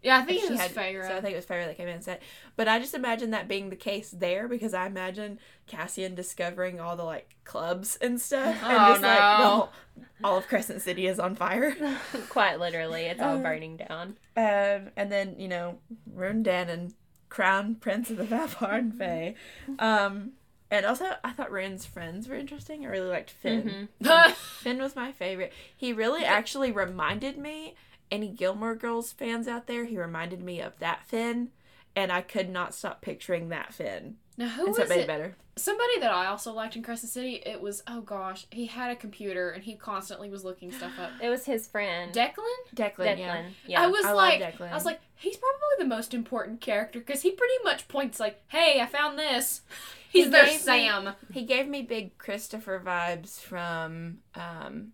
Yeah, I think it was had- Feyre. So I think it was Feyre that came in and said. But I just imagine that being the case there because I imagine Cassian discovering all the like clubs and stuff, and Oh, just like no. no, all of Crescent City is on fire. Quite literally, it's all Uh, burning down. Um, and then you know, Ruhn Danaan, crown prince of the Fae. Um, and also I thought Ruhn's friends were interesting. I really liked Finn. Mhm. Finn was my favorite. He really actually reminded me, any Gilmore Girls fans out there, he reminded me of that Finn, and I could not stop picturing that Finn. now who and was so it it? it better. Somebody that I also liked in Crescent City. It was oh gosh, he had a computer and he constantly was looking stuff up. It was his friend. Declan. Declan, Declan. yeah. Yeah. I was I love like, Declan. I was like, he's probably the most important character because he pretty much points like, "Hey, I found this." He's He their gave me- Sam. He gave me big Christopher vibes from um,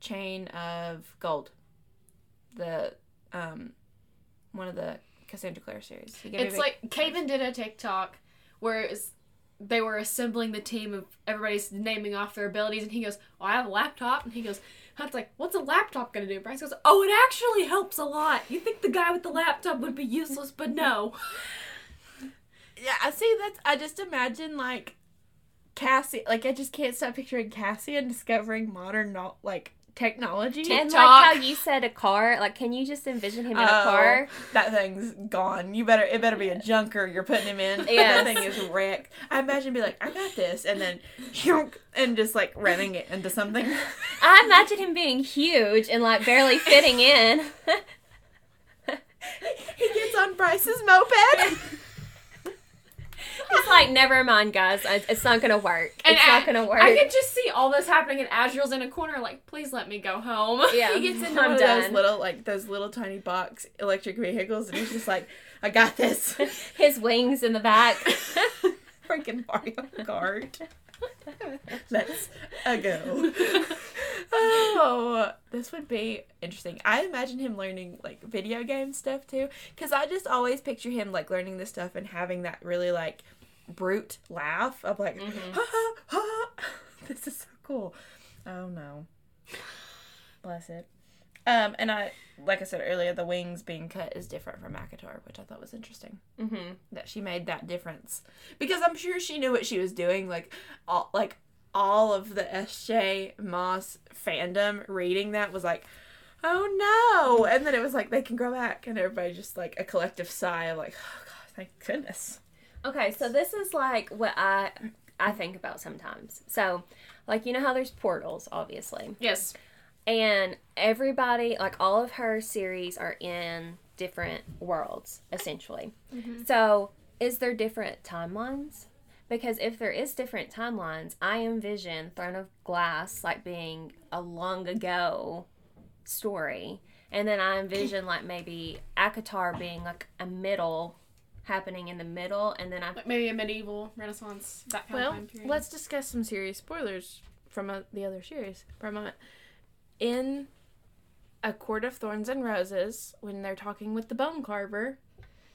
Chain of Gold, the um, one of the Cassandra Clare series. It's big- like Caven did a TikTok where it was they were assembling the team of everybody's naming off their abilities, and he goes, "Oh, I have a laptop," and he goes. Hunt's like, what's a laptop gonna do? Bryce goes, oh, it actually helps a lot. You think the guy with the laptop would be useless, but no. Yeah, I see. That's I just imagine like Cassie. Like I just can't stop picturing Cassian discovering modern no- like technology. and like how you said a car, like can you just envision him in a Oh, car? That thing's gone. You better. It better be a junker you're putting him in. That thing is wrecked. I imagine be like, I got this, and then and just like running it into something. I imagine him being huge and like barely fitting in. he gets on Bryce's moped. He's like, never mind, guys. It's not gonna work. And it's not gonna work. I could just see all this happening, and Azriel's in a corner, like, please let me go home. yeah, he gets into I'm one of those little like those little tiny box electric vehicles, and he's just like, I got this. His wings in the back. Freaking Mario Kart. Let's uh, go. Oh, this would be interesting. I imagine him learning like video game stuff too, because I just always picture him like learning this stuff and having that really like brute laugh of like, Mhm. ha, ha, ha. this is so cool. Oh no, bless it. Um, and I, like I said earlier, the wings being cut is different from ACOTAR, which I thought was interesting hmm that she made that difference because I'm sure she knew what she was doing. Like all like all of the SJ Maas fandom reading that was like, oh no, and then it was like they can grow back, and everybody just like a collective sigh of like, oh god, thank goodness. Okay, so this is like what I I think about sometimes. So, like you know how there's portals, obviously, yes. and everybody, like all of her series, are in different worlds essentially. Mm-hmm. So, is there different timelines? Because if there is different timelines, I envision Throne of Glass like being a long ago story, and then I envision like maybe ACOTAR being like a middle happening in the middle, and then I Like maybe a medieval Renaissance, that kind Well, of time period. let's discuss some serious spoilers from uh the other series for a moment. In A Court of Thorns and Roses, when they're talking with the bone carver,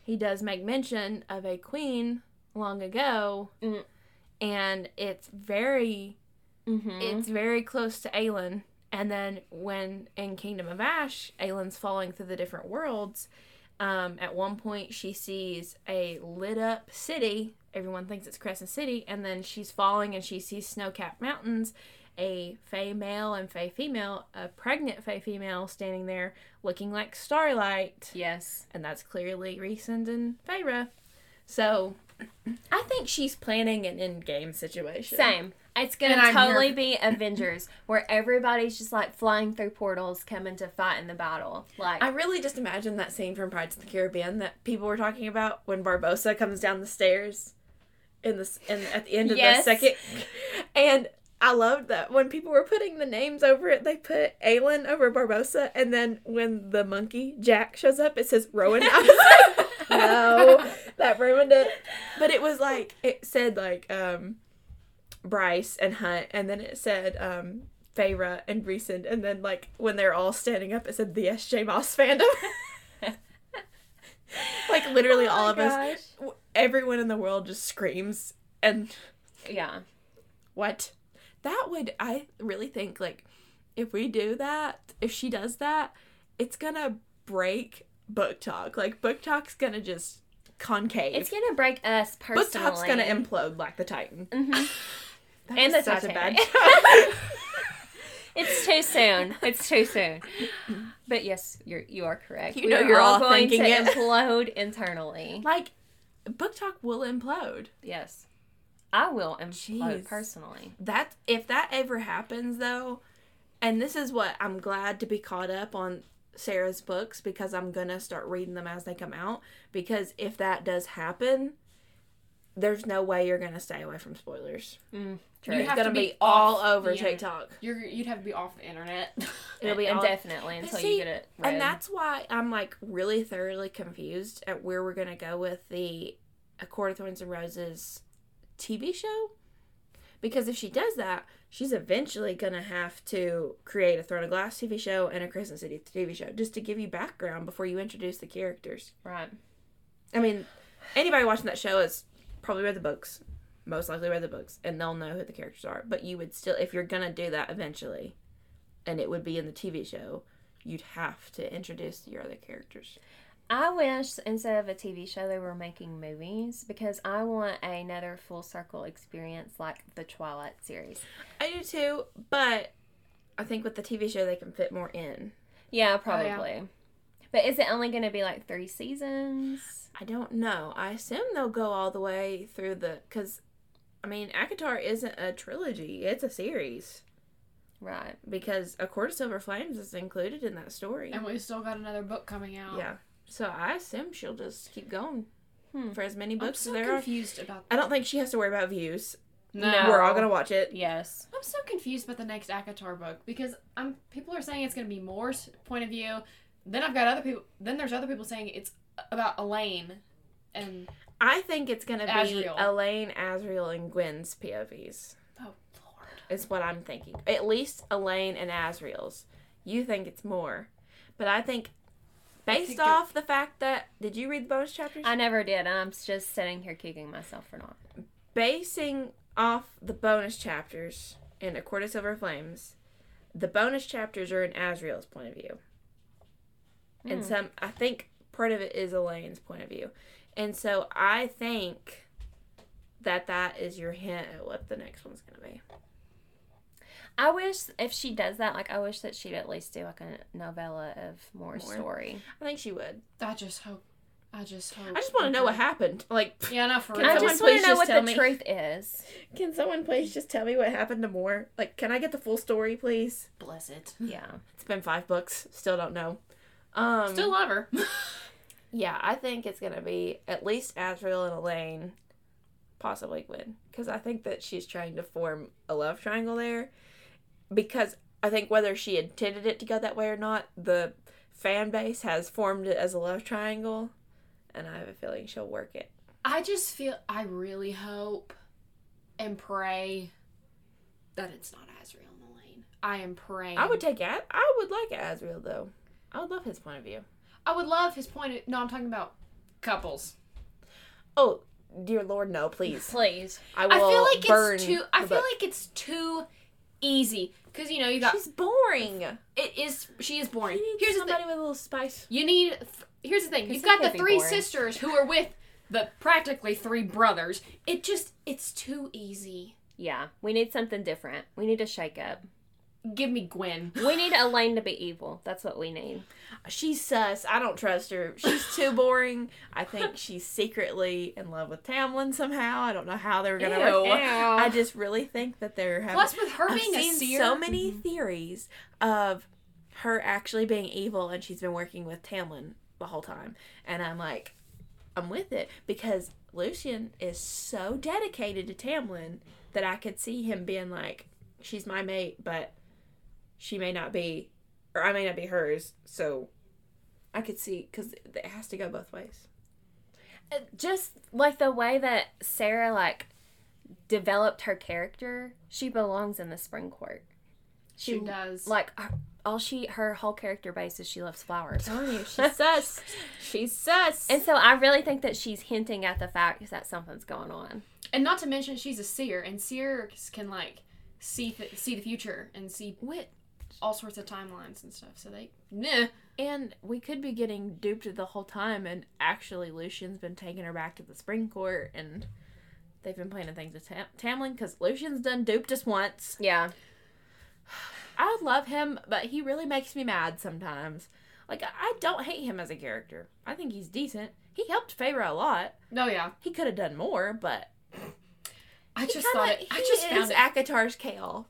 he does make mention of a queen long ago, Mm. and it's very mm-hmm. it's very close to Aelin. And then when in Kingdom of Ash, Aelin's falling through the different worlds, um, at one point she sees a lit up city. Everyone thinks it's Crescent City, and then she's falling and she sees snow capped mountains. A Fae male and Fae female, a pregnant Fae female standing there looking like Starlight. yes. And that's clearly Rhysand and Feyre. So I think she's planning an in game situation. Same. It's gonna And totally be Avengers, where everybody's just like flying through portals, coming to fight in the battle. Like, I really just imagine that scene from Pirates of the Caribbean that people were talking about when Barbossa comes down the stairs in the in at the end of Yes. the second, and I loved that when people were putting the names over it, they put Aelin over Barbossa, and then when the monkey Jack shows up, it says Rowan. I was like, no, that ruined it. but it was like it said like um Bryce and Hunt, and then it said um Feyre and Rhysand, and then like when they're all standing up, it said the SJ Maas fandom. like literally all of us, everyone in the world just screams and Yeah. what? That would I really think like if we do that, if she does that, it's gonna break BookTok. Like BookTok's gonna just concave. It's gonna break us personally. BookTok's gonna implode like the Titan. Mhm. That And the such a bad. It's too soon. It's too soon. But yes, you're you are correct. You We know you're all going thinking to it. implode internally. like BookTok will implode. Yes. I will implode Jeez. personally. That if that ever happens though, and this is what I'm glad to be caught up on Sarah's books because I'm gonna start reading them as they come out. Because if that does happen, there's no way you're gonna stay away from spoilers. Mm, It's gonna to be, be all over. TikTok. You're you'd have to be off the internet. It'll be and all- definitely until see, you get it read. And that's why I'm like really thoroughly confused at where we're gonna go with the A Court of Thorns and Roses TV show. Because if she does that, she's eventually gonna have to create a Throne of Glass TV show and a Crescent City TV show just to give you background before you introduce the characters. right. I mean, anybody watching that show has probably read the books, most likely read the books, and they'll know who the characters are. But you would still, if you're gonna do that eventually, and it would be in the TV show, you'd have to introduce your other characters. I wish instead of a TV show they were making movies because I want another full circle experience like the Twilight series. I do too, but I think with the TV show they can fit more in. Yeah, oh, yeah. Probably. But is it only going to be like three seasons? I don't know. I assume they'll go all the way through the because, I mean, ACOTAR isn't a trilogy; it's a series. Right. Because A Court of Silver Flames is included in that story. and we still got another book coming out. Yeah. So I assume she'll just keep going Hmm. for as many I'm books so as there are. confused about. I don't think she has to worry about views. No. We're all gonna watch it. Yes. I'm so confused about the next ACOTAR book because I'm people are saying it's going to be Mor's point of view. Then I've got other people. Then there's other people saying it's about Elain, and I think it's gonna be Azriel. Elain, Azriel, and Gwen's POVs. oh lord, Is what I'm thinking. At least Elain and Azriel's. You think it's Mor, but I think based think it- off the fact that did you read the bonus chapters? I never did. I'm just sitting here kicking myself for not. Basing off the bonus chapters in A Court of Silver Flames, the bonus chapters are in Asriel's point of view. And Hmm. some I think part of it is Elain's point of view, and so I think that that is your hint at what the next one's gonna be. I wish if she does that, like I wish that she'd at least do like a novella of Mor, Mor. story. I think she would. I just hope. I just hope. I just want to know what happened. Like, Yeah, no, for Can real. I just want to know just what tell the me? truth is. can someone please just tell me what happened to Mor? Like, can I get the full story, please? Bless it. Yeah. It's been five books. Still don't know. Um, Still love her. yeah, I think it's gonna be at least Azriel and Elain, possibly Gwen, because I think that she's trying to form a love triangle there. Because I think whether she intended it to go that way or not, the fan base has formed it as a love triangle, and I have a feeling she'll work it. I just feel. I really hope and pray that it's not Azriel and Elain. I am praying. I would take I would like Azriel though. I would love his point of view. I would love his point. Of, no, I'm talking about couples. Oh, dear Lord, no, please. Please. I will I feel like burn it's too. I feel book. like it's too easy because you know you got. she's boring. It is. She is boring. Here's the somebody thing. with a little spice. You need. Here's the thing. You've got the three boring. sisters who are with the practically three brothers. It just. It's too easy. Yeah. We need something different. We need a shake up. Give me Gwen. We need Elain to be evil. That's what we need. She's sus. I don't trust her. She's too boring. I think she's secretly in love with Tamlin somehow. I don't know how they were gonna Ew. work. I just really think that they're having. Plus, with her I've being a seen seer, so many mm-hmm. theories of her actually being evil, and she's been working with Tamlin the whole time. And I'm like, I'm with it because Lucien is so dedicated to Tamlin that I could see him being like, she's my mate, but she may not be, or I may not be hers. So I could see because it has to go both ways. Uh, just like the way that Sarah like developed her character, she belongs in the spring court. She does. Like all she her whole character base is she loves flowers. Oh, telling you, she's sus. She's sus. And so I really think that she's hinting at the fact that something's going on. and not to mention she's a seer, and seers can like see th- see the future and see Wit. All sorts of timelines and stuff. So they, meh. And we could be getting duped the whole time, and actually, Lucien's been taking her back to the spring court, and they've been planning things with Tam- Tamlin because Lucien's done duped us once. Yeah. I love him, but he really makes me mad sometimes. Like, I- don't hate him as a character. I think he's decent. He helped Feyre a lot. Oh yeah, He could have done more, but I just kinda- thought it. I just is found it. ACOTAR's Chaol.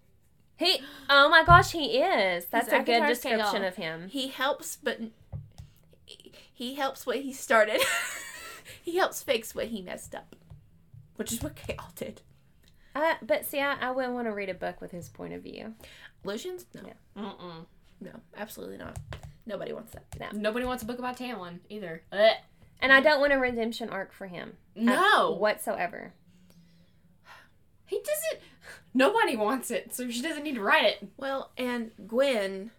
He oh my gosh, he is. That's He's a good description of him. He helps, but he- he helps what he started. he helps fix what he messed up, which is what Chaol did. Uh, but see, I, I wouldn't want to read a book with his point of view. Lucien's no, Yeah. Mm-mm. no, absolutely not. Nobody wants that. No. Nobody wants a book about Tamlin either. Ugh. And I don't want a redemption arc for him. No, Whatsoever. he doesn't. Nobody wants it, so she doesn't need to write it. Well, and Gwen,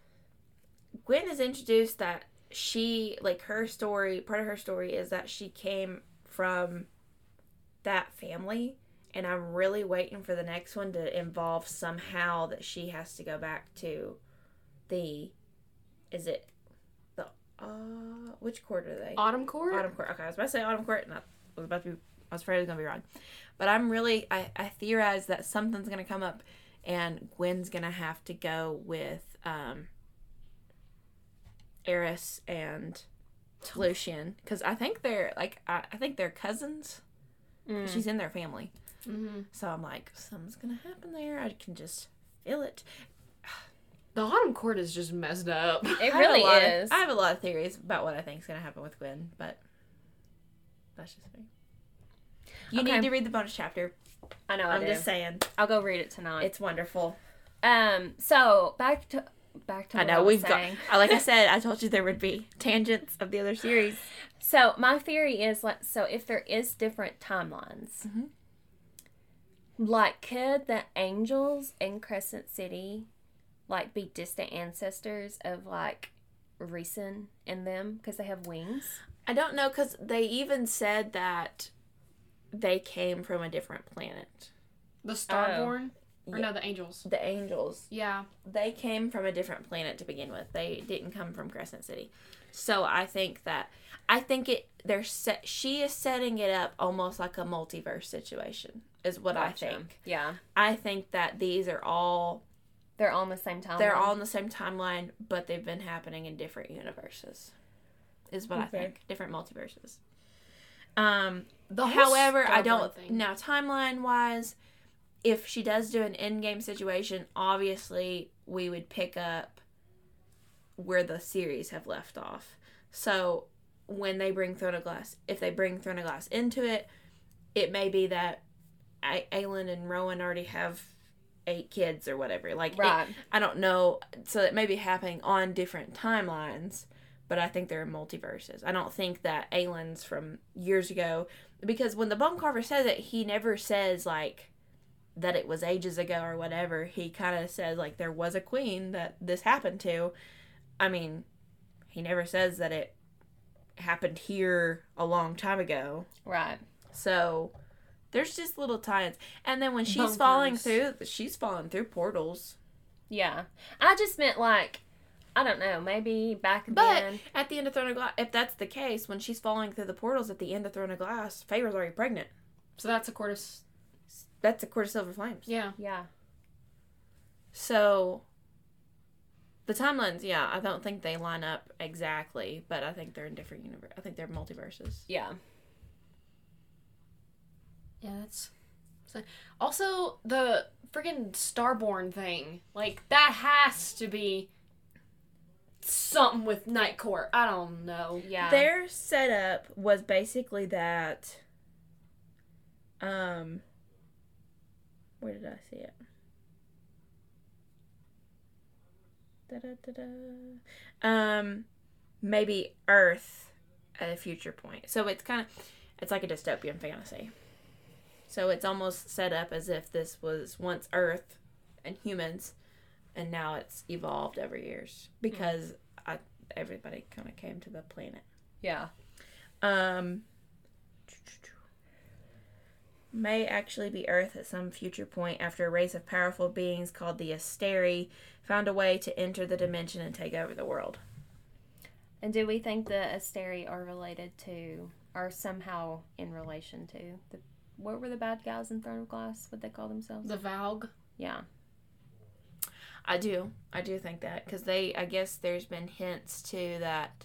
Gwen is introduced that she like her story. Part of her story is that she came from that family, and I'm really waiting for the next one to involve somehow that she has to go back to the. Is it the uh which court are they? Autumn Court. Autumn Court. Okay, I was about to say Autumn Court, and I was about to be. I was afraid I was gonna be wrong, but I'm really. I I theorize that something's gonna come up, and Gwen's gonna have to go with um. Eris and Lucien, because I think they're like I, I think they're cousins. Mm. She's in their family, Mm-hmm. so I'm like something's gonna happen there. I can just feel it. The Autumn Court is just messed up. It I have a really of- is. I have a lot of theories about what I think is gonna happen with Gwen, but that's just me. You Okay. need to read the bonus chapter. I know I I'm do. just saying, I'll go read it tonight. it's wonderful. Um. So back to back to. I know we've got. saying. uh, Like I said, I told you there would be tangents of the other series. So my theory is like so if there is different timelines, Mhm. like could the angels in Crescent City like be distant ancestors of like Rhysand and them because they have wings? I don't know because they even said that they came from a different planet. The Starborn, or Yeah. no, the Angels. The angels. Yeah. they came from a different planet to begin with. They didn't come from Crescent City. So I think that I think it they're set she is setting it up almost like a multiverse situation is what Gotcha. I think. Yeah, I think that these are all they're all in the same timeline. they're all in the same timeline, but they've been happening in different universes. Is what I think. Different multiverses. Um The However, I don't Thing. now timeline wise. If she does do an end game situation, obviously we would pick up where the series have left off. So when they bring Throne of Glass, if they bring Throne of Glass into it, it may be that A- Aelin and Rowan already have eight kids or whatever. Like, it- I don't know. So it may be happening on different timelines, but I think there are multiverses. I don't think that Aelin's from years ago because when the Bone Carver says it, he never says like that it was ages ago or whatever. He kind of says like there was a queen that this happened to. I mean, he never says that it happened here a long time ago. Right. So there's just little tie-ins. And then when she's Bunkers. falling through, she's falling through portals. Yeah. I just meant like I don't know, maybe back But then. at the end of Throne of Glass, if that's the case, when she's falling through the portals at the end of Throne of Glass, Feyre's already pregnant. So that's a Court of. That's a Court of Silver Flames. Yeah. Yeah. So the timelines, yeah, I don't think they line up exactly, but I think they're in different universe. I think they're multiverses. Yeah. Yeah, that's. so- Also, the freaking Starborn thing. Like, that has to be something with Night Court. I don't know. Yeah. Their setup was basically that. Um, where did I see it? Da-da-da-da. Um, maybe Earth at a future point. So it's kind of it's like a dystopian fantasy. So it's almost set up as if this was once Earth and humans, and now it's evolved over years because I, everybody kind of came to the planet. Yeah. Um, may actually be Earth at some future point after a race of powerful beings called the Asteri found a way to enter the dimension and take over the world. And do we think the Asteri are related to, or somehow in relation to the? What were the bad guys in Throne of Glass? What they call themselves? The Valg. Yeah. I do. I do think that because they, I guess there's been hints to that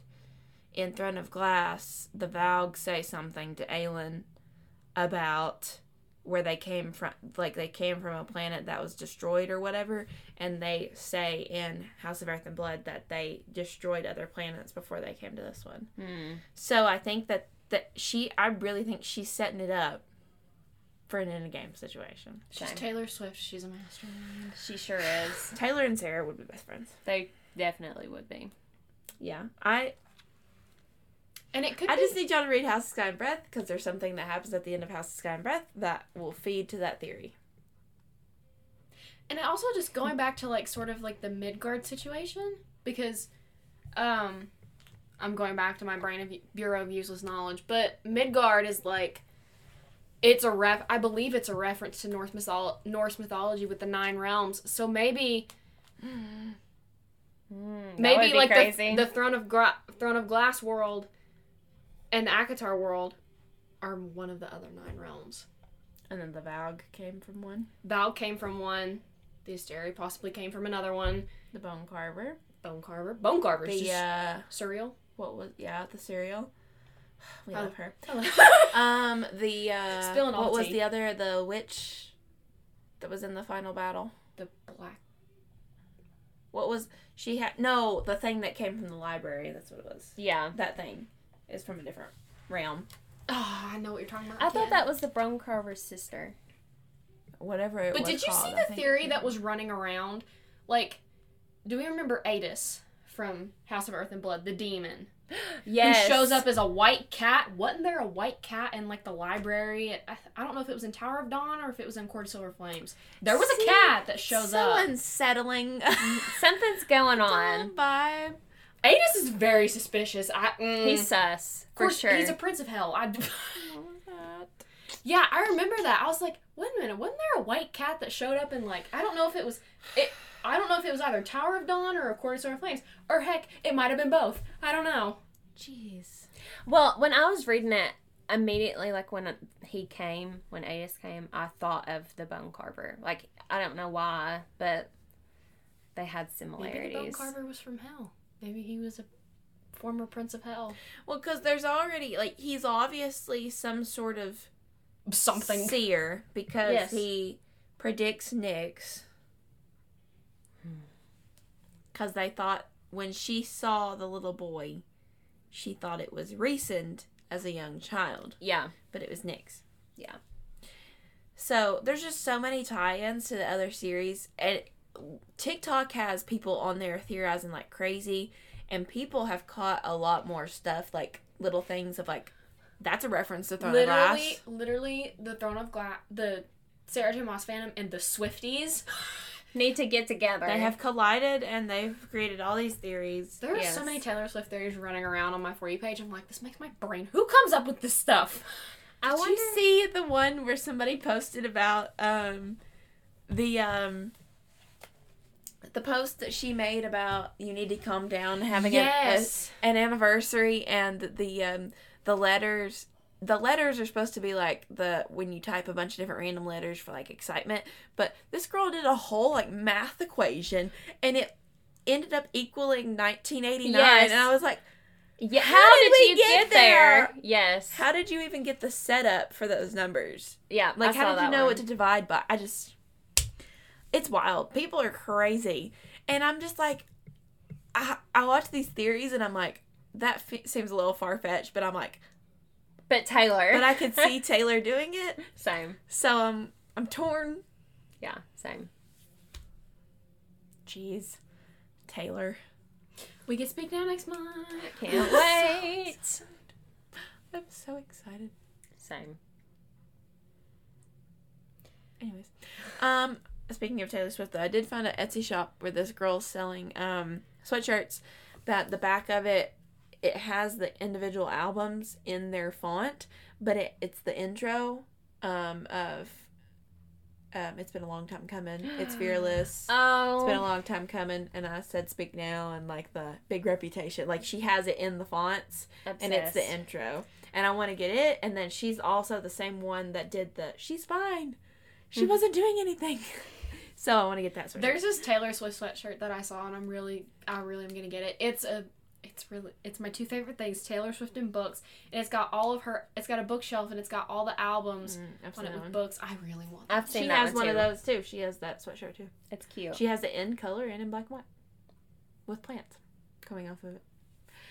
in Throne of Glass, the Valg say something to Aelin about where they came from, like they came from a planet that was destroyed or whatever, and they say in House of Earth and Blood that they destroyed other planets before they came to this one. Hmm. So I think that that she, I really think she's setting it up for an in-game situation. She's Same. Taylor Swift. She's a mastermind. She sure is. Taylor and Sarah would be best friends. They definitely would be. Yeah, I And it could I be just need y'all to read House of Sky and Breath because there's something that happens at the end of House of Sky and Breath that will feed to that theory. And also just going back to like sort of like the Midgard situation because um I'm going back to my brain of Bureau of Useless Knowledge, but Midgard is like it's a ref I believe it's a reference to Norse mytholo- Norse mythology with the nine realms. So maybe Mm, maybe like the, the throne of Gra- throne of glass world and the ACOTAR world are one of the other nine realms. And then the Valg came from one. Val came from one. The Asteri possibly came from another one. The Bone Carver. Bone Carver. Bone Carver. The just uh, Suriel. what was yeah the Suriel. We Oh. love her. Um, the uh, Spilling all what the was tea. the other the witch that was in the final battle? the black. What was she had? No, the thing that came from the library. That's what it was. yeah. That thing is from a different realm. Oh, I know what you're talking about. I thought that was the Bone Carver's sister. Whatever it But was did you called, see the theory that was running around? Like, do we remember Aidas from House of Earth and Blood, the demon, Yes. who shows up as a white cat? Wasn't there a white cat in like the library? I, I don't know if it was in Tower of Dawn or if it was in Court of Silver Flames. There was See, a cat that shows so up. unsettling. Something's going on. vibe. Aidas is very suspicious. I, mm, He's sus of for course, sure. He's a prince of hell. I, Yeah, I remember that. I was like, wait a minute, wasn't there a white cat that showed up in like I don't know if it was it I don't know if it was either Tower of Dawn or A Court of Silver Flames. Or heck, it might have been both. I don't know. Jeez. Well, when I was reading it, immediately, like when he came, when Aidas came, I thought of the Bone Carver. Like I don't know why, but they had similarities. Maybe the Bone. Carver was from hell. Maybe he was a former prince of hell. Well, because there's already like he's obviously some sort of Something. seer because Yes. he predicts Nyx. Because they thought when she saw the little boy, she thought it was Rhysand as a young child, Yeah, but it was Nyx. Yeah. So there's just so many tie-ins to the other series, and TikTok has people on there theorizing like crazy, and people have caught a lot more stuff like little things of like that's a reference to Throne of literally, Glass. literally, the Throne of Glass, the Sarah J. Maas Phantom, and the Swifties. need to get together. They have collided and they've created all these theories. There are Yes. so many Taylor Swift theories running around on my For You page. I'm like, this makes my brain. Who comes up with this stuff? I Did wonder. you see the one where somebody posted about um the um the post that she made about you need to calm down having a- a, an anniversary and the um the letters the letters are supposed to be like the when you type a bunch of different random letters for like excitement but this girl did a whole like math equation and it ended up equaling 1989 Yes. and i was like yeah, How how, did did, you get get, there? there? Yes. how did you even get the setup for those numbers yeah. like I how did you know one. what to divide by i just it's wild people are crazy and i'm just like i i watch these theories and i'm like that fe- seems a little far-fetched but i'm like But Taylor. but I could see Taylor doing it, same. so I'm I'm torn. Yeah, same. Jeez, Taylor, We can speak now next month. Can't wait. I'm so excited. Same. Anyways, um, speaking of Taylor Swift, though, I did find an Etsy shop where this girl's selling um sweatshirts that the back of it it has the individual albums in their font, but it it's the intro um of um it's been a long time coming. It's fearless. Oh. It's been a long time coming, and I said "Speak Now" and like the big reputation. Like she has it in the fonts, and it's the intro. And I want to get it. And then she's also the same one that did the "She's fine, she wasn't doing anything." So I want to get that. Sweatshirt. There's this Taylor Swift sweatshirt that I saw, and I'm really, I really am gonna get it. It's a, it's really, it's my two favorite things: Taylor Swift and books. And it's got all of her. It's got a bookshelf, and it's got all the albums Mm, I've on it that with one. books. I really want. I've seen She that has one, one of those too. She has that sweatshirt too. It's cute. She has it in color and in black and white, with plants coming off of it.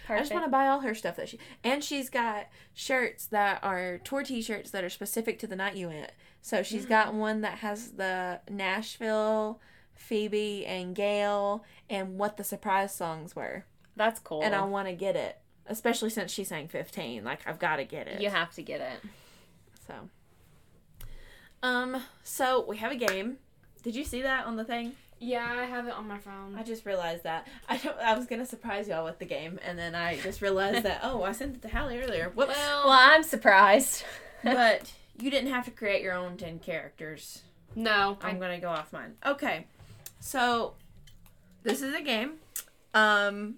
I just want to buy all her stuff that she and she's got shirts that are tour t-shirts that are specific to the night you went. So she's got one that has the Nashville, Phoebe and GAYLE and what the surprise songs were. That's cool. And I want to get it, especially since she sang 15. Like I've got to get it. you have to get it. So um so we have a game. Did you see that on the thing? Yeah, I have it on my phone. I just realized that. I don't I was going to surprise y'all with the game and then I just realized that oh, I sent it to Hallie earlier. Whoops. Well, I'm surprised. but you didn't have to create your own 10 characters. no, I'm I, going to go off mine. Okay. So this is a game. Um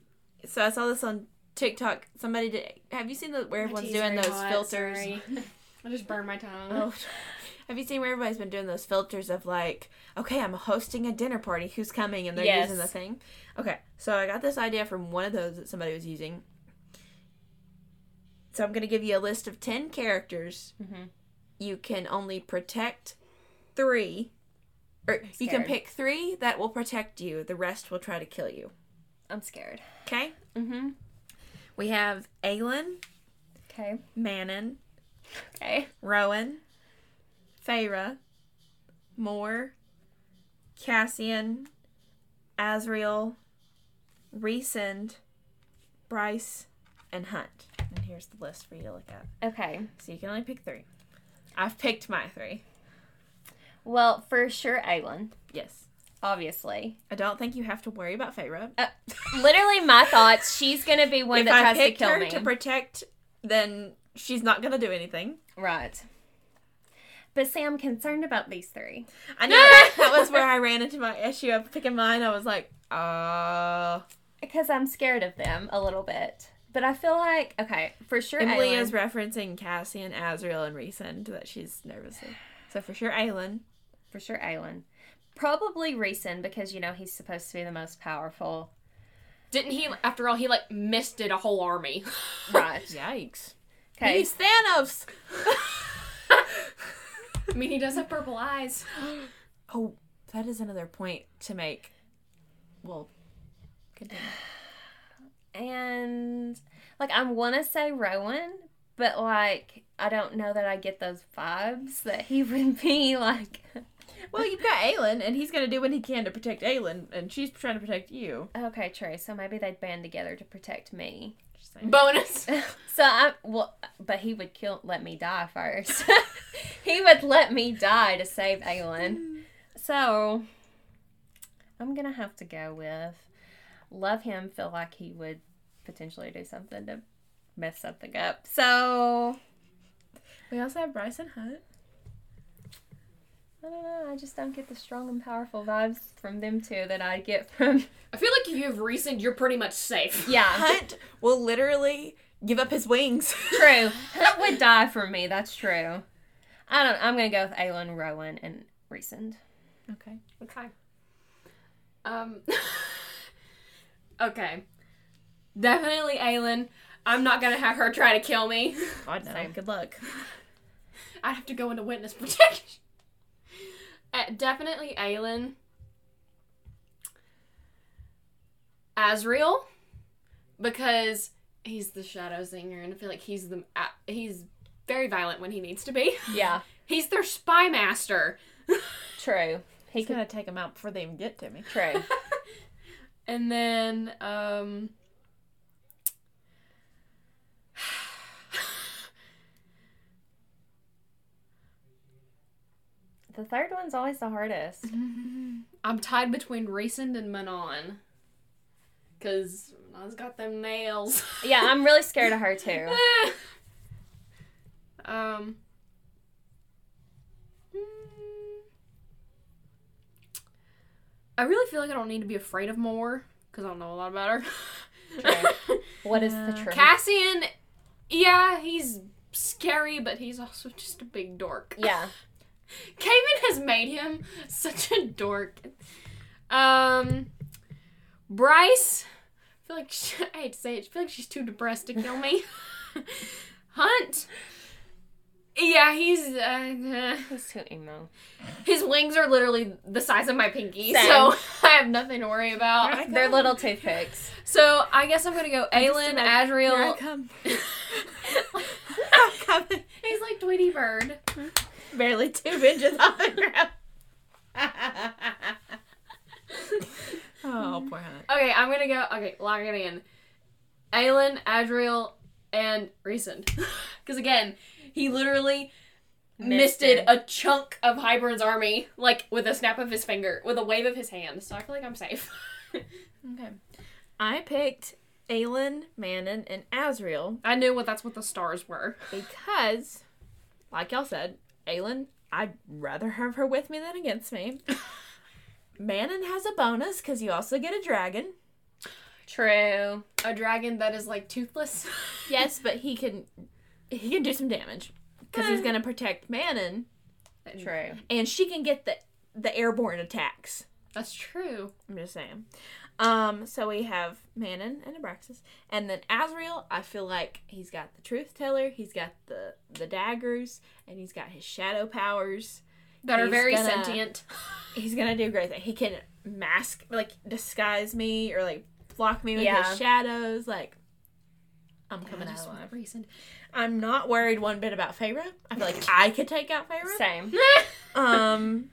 so I saw this on TikTok. Somebody did Have you seen the where everyone's doing those hot, filters? I just burned my tongue. Oh. Have you seen where everybody's been doing those filters of like, okay, I'm hosting a dinner party. Who's coming? And they're Yes. using the thing. Okay, so I got this idea from one of those that somebody was using. So I'm gonna give you a list of ten characters. Mhm. You can only protect three, or you can pick three that will protect you. The rest will try to kill you. I'm scared. Okay. Mm-hmm. We have Aelin, Okay. Manon, Okay. Rowan, Feyre, Mor, Cassian, Azriel, Rhysand, Bryce, and Hunt. And here's the list for you to look at. Okay. So you can only pick three. I've picked my three. Well, for sure, Aelin. Yes. Obviously. I don't think you have to worry about Feyre. Uh, literally, my thoughts. She's gonna be one if that I tries to kill her me. to protect, then she's not gonna do anything. right. But see, I'm concerned about these three. I know that, was where I ran into my issue of picking mine. I was like, uh Because I'm scared of them a little bit. But I feel like, okay, for sure, Emily Aelin. is referencing Cassian, Azriel, and Rhysand that she's nervous of. So for sure, Aelin. For sure, Aelin. Probably Rhysand because, you know, he's supposed to be the most powerful. Didn't he? After all, he like misted a whole army. Right. Yikes. Okay. He's Thanos. I mean, he does have purple eyes. oh, that is another point to make. Well, continue. And, like, I want to say Rowan, but, like, I don't know that I get those vibes that he would be, like. Well, you've got Aelin, and he's gonna do what he can to protect Aelin, and she's trying to protect you. Okay, true. So maybe they'd band together to protect me. Just saying. Bonus. So I well, but he would kill, let me die first. he would let me die to save Aelin. So I'm gonna have to go with love him. Feel like he would potentially do something to mess something up. So We also have Bryson Hunt. I don't know. I just don't get the strong and powerful vibes from them two that I get from. I feel like if you have Rhysand, you're pretty much safe. Yeah, Hunt will literally give up his wings. true. Hunt would die for me. That's true. I don't. I'm gonna go with Aelin, Rowan, and Rhysand. okay. Okay. Um. okay. Definitely Aelin. I'm not gonna have her try to kill me. God no. Same. Good luck. I'd have to go into witness protection. Uh, definitely Aelin. Azriel, because he's the Shadow Singer, and I feel like he's the uh, he's very violent when he needs to be. Yeah, He's their spy master. true. He He's could. gonna take him out before they even get to me. True. And then, um. The third one's always the hardest. I'm tied between Rhysand and Manon. Cause Manon's got them nails. Yeah, I'm really scared of her too. um. I really feel like I don't need to be afraid of Mor because I don't know a lot about her. What is the truth? Cassian, yeah, he's scary, but he's also just a big dork. yeah. Kaven has made him such a dork. Um, Bryce, I feel like she, I hate to say it, I feel like she's too depressed to kill me. Hunt, yeah, he's uh, He's too emo. his wings are literally the size of my pinky, Same. so I have nothing to worry about. They're little toothpicks. So I guess I'm gonna go Aelin, Here I come. He's like Tweety Bird. Barely two inches off the ground. oh, poor Hunt. Okay, I'm gonna go. Okay, lock it in. Aelin, Azriel, and Rhysand. Because again, he literally misted Misted. a chunk of Hybern's army, like with a snap of his finger, with a wave of his hand. So I feel like I'm safe. Okay. I picked Aelin, Manon, and Azriel I knew what that's what the stars were. because, like y'all said, Aelin, I'd rather have her with me than against me. Manon has a bonus because you also get a dragon. True. A dragon that is like toothless. Yes, but he can he can do some damage because he's eh. gonna protect Manon, True. and she can get the the airborne attacks. That's true. I'm just saying. Um, so we have Manon and Abraxas, and then Azriel. I feel like he's got the Truth Teller, he's got the the daggers, and he's got his shadow powers. That are very gonna- sentient. He's gonna do great thing. He can mask, like disguise me, or like block me with Yeah. his shadows. Like, I'm coming I out alive. Rhysand. I'm not worried one bit about Feyre. I feel like I could take out Feyre. Same. Um,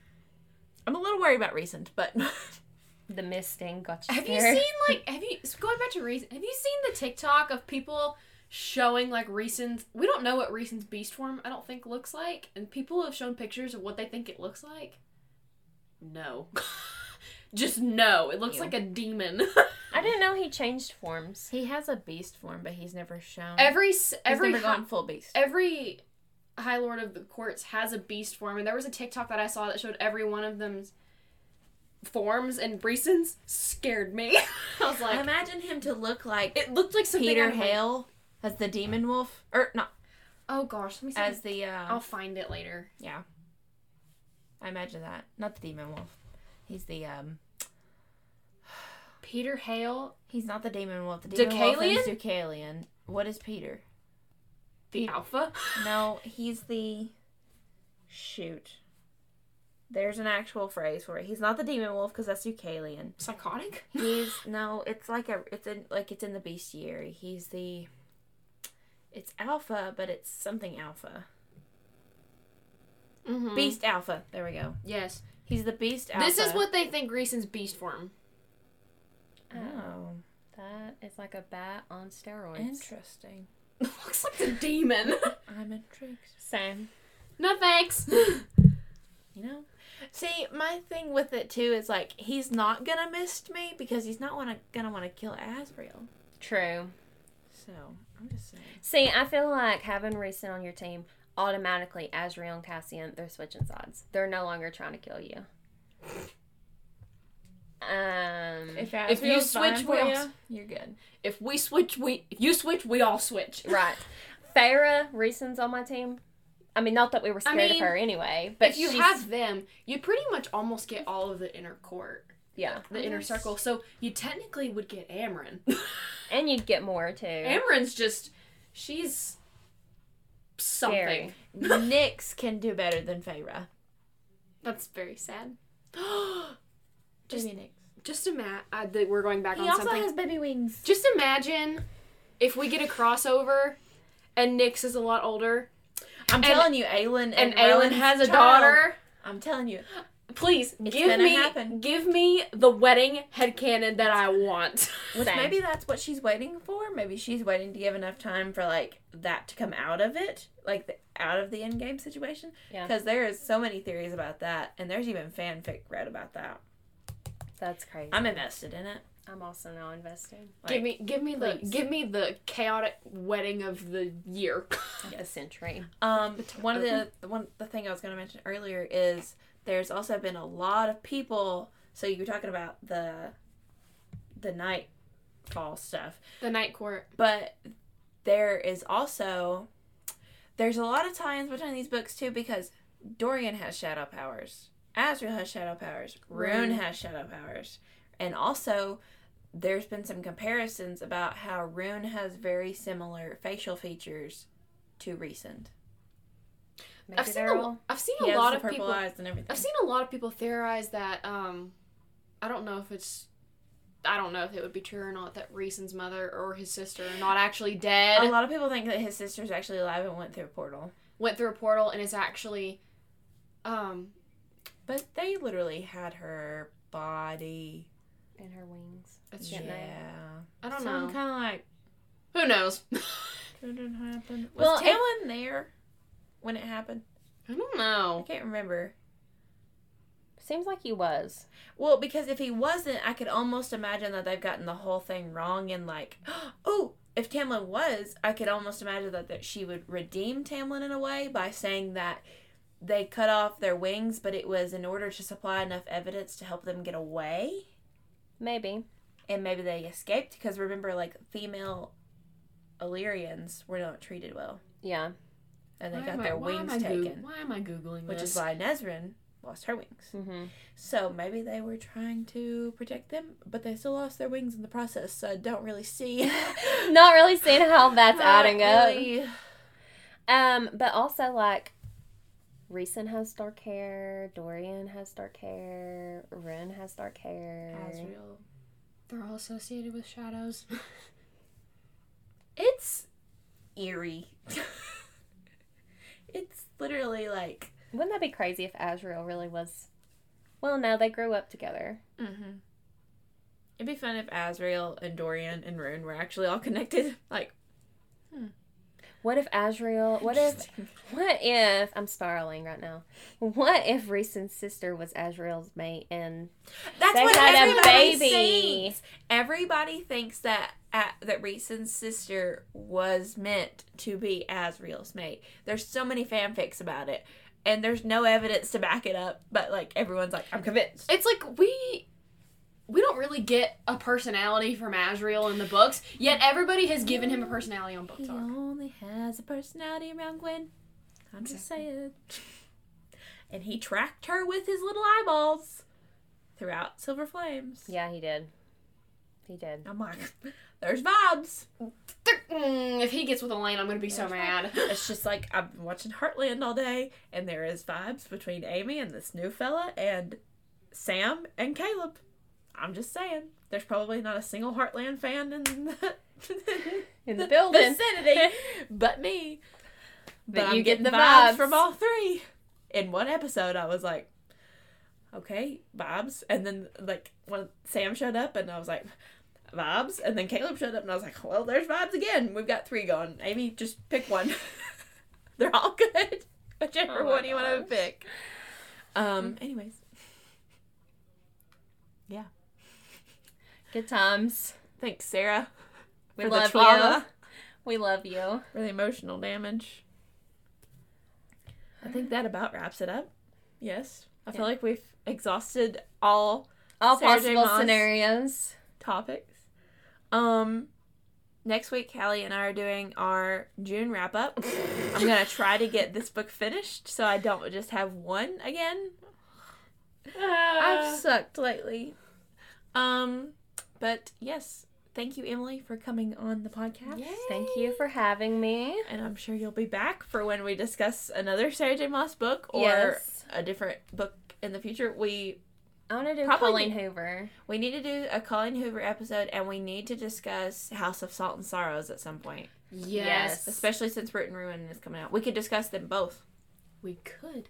I'm a little worried about Rhysand, but The misting got you Have you seen like have you so going back to Rhysand? Have you seen the TikTok of people showing like Rhysand's? We don't know what Rhysand's beast form I don't think looks like, and people have shown pictures of what they think it looks like. No, just no. It looks Ew. like a demon. I didn't know he changed forms. he has a beast form, but he's never shown. every s- he's every never gone full beast. every High Lord of the Courts has a beast form, and there was a TikTok that I saw that showed every one of them's forms, and Rhysand's scared me. I was like, imagine him to look like it looked like something Peter of, like- Hale as the demon wolf, or not Oh gosh, let me see. as the. Uh, I'll find it later. yeah, I imagine that. Not the demon wolf. He's the um. Peter Hale, He's not the demon wolf. The demon wolf is Deucalion? Deucalion. What is Peter? the Alpha. No, he's the. Shoot. There's an actual phrase for it. He's not the demon wolf because that's Deucalion. Psychotic? He's no, it's like a it's in like it's in the bestiary. He's the it's alpha, but it's something alpha. Mm-hmm. Beast alpha. There we go. Yes. He's the beast alpha. This is what they think Rhysand's beast form. Oh, That is like a bat on steroids. interesting. Looks like a demon. I'm intrigued. Same. no thanks. You know. See, my thing with it too is like he's not gonna miss me because he's not wanna, gonna want to kill Azriel. True. So I'm just saying. See, I feel like having Rhysand on your team automatically, Azriel and Cassian, they're switching sides. They're no longer trying to kill you. Um. If, If you switch, we for all- you, you're good. if we switch, we if you switch, we all switch. right. Feyre, Rhysand's on my team. I mean, not that we were I scared mean, of her anyway, But but if you she's- have them, you pretty much almost get all of the inner court, yeah, the inner circle. So you technically would get Amren. and you'd get more too. Amren's just she's something. Scary. Nyx can do better than Feyre. That's very sad. Just Just- Nyx. Just imagine uh, that we're going back He on also has baby wings. Just imagine if we get a crossover and Nyx is a lot older I'm And- telling you, Aelin and and, Rowan's has a child- daughter. I'm telling you, Please It's give me happen. give me the wedding headcanon that I want. Which Same. maybe that's what she's waiting for. Maybe she's waiting to give enough time for like that to come out of it, like the, out of the end game situation. Yeah. Because there is so many theories about that, and there's even fanfic read about that. That's crazy. I'm invested in it. I'm also now invested. give me give me the give me the chaotic wedding of the year. The century. Um, one of the the one the thing I was going to mention earlier is there's also been a lot of people. So you were talking about the the nightfall stuff, the night court. but there is also there's a lot of tie-ins between these books too because Dorian has shadow powers, Azriel has shadow powers, Ruhn Ruhn. has shadow powers, and also there's been some comparisons about how Ruhn has very similar facial features to Rhysand. Maybe I've seen they're a, all. I've seen a lot of purple people. eyes and everything. I've seen a lot of people theorize that. Um, I don't know if it's. I don't know if it would be true or not that Rhysand's mother or his sister are not actually dead. a lot of people think that his sister's actually alive and went through a portal, Went through a portal and is actually. Um, but they literally had her body. In her wings. It's- Didn't yeah. I don't so I'm kind of like. who knows? Couldn't happen. Well, Was if- Tamlin there when it happened? I don't know. I can't remember. Seems like he was. Well, because if he wasn't, I could almost imagine that they've gotten the whole thing wrong and like, oh, if Tamlin was, I could almost imagine that, that she would redeem Tamlin in a way by saying that they cut off their wings, but it was in order to supply enough evidence to help them get away. Maybe. And maybe they escaped because remember, like, female Illyrians were not treated well. Yeah. And they Why got am I- their wings I taken. Goog- why am I googling which this? is why Nezrin lost her wings. Mm-hmm. So maybe they were trying to protect them, but they still lost their wings in the process. So I don't really see. Not really seeing how that's Not adding up. Um, but also like Rhysand has dark hair, Dorian has dark hair, Ren has dark hair. Azriel. They're all associated with shadows. It's eerie. it's literally like. Wouldn't that be crazy if Azriel really was Well no, they grew up together. Mm-hmm. It'd be fun if Azriel and Dorian and Ruhn were actually all connected. Like, What if Azriel what if what if I'm spiraling right now. What if Rhysand's sister was Azriel's mate and That's They what had a everybody baby. thinks. Everybody thinks that uh, that Rhysand's sister was meant to be Azriel's mate. There's so many fanfics about it, and there's no evidence to back it up. But like everyone's like, I'm convinced. it's like we we don't really get a personality from Azriel in the books, yet everybody has given him a personality on Book He Talk. only has a personality around Gwyn. I'm just saying. And he tracked her with his little eyeballs throughout Silver Flames. Yeah, he did. He did. I'm like, there's vibes. Mm, if he gets with Elain, I'm gonna be so There's mad. It's just like I've been watching Heartland all day, and there is vibes between Amy and this new fella, and Sam and Caleb. I'm just saying, there's probably not a single Heartland fan in the, In the building. vicinity, but me. But But, you I'm get getting the vibes vibes. from all three. In one episode, I was like, okay, vibes, and then like when Sam showed up, and I was like. Vibes, and then Caleb showed up, and I was like, "Well, there's vibes again. We've got three going. Amy, just pick one. They're all good. Whichever Oh one you want to pick." Um. Anyways, Good times. thanks, Sarah. We love you. We love you. For the emotional damage. I think that about wraps it up. Yes, I feel like we've exhausted all All Sarah possible scenarios. topics. Um, next week, Callie and I are doing our June wrap up. I'm gonna try to get this book finished so I don't just have one again. I've sucked lately. Um, but yes, thank you, Emily, for coming on the podcast. Thank you for having me. And I'm sure you'll be back for when we discuss another Sarah J. Maas book or Yes. a different book in the future. We I want to do Probably- Colleen Hoover. we need to do a Colleen Hoover episode, and we need to discuss House of Salt and Sorrows at some point, Yes, Yes. especially since Root and Ruin is coming out. We could discuss them both. we could.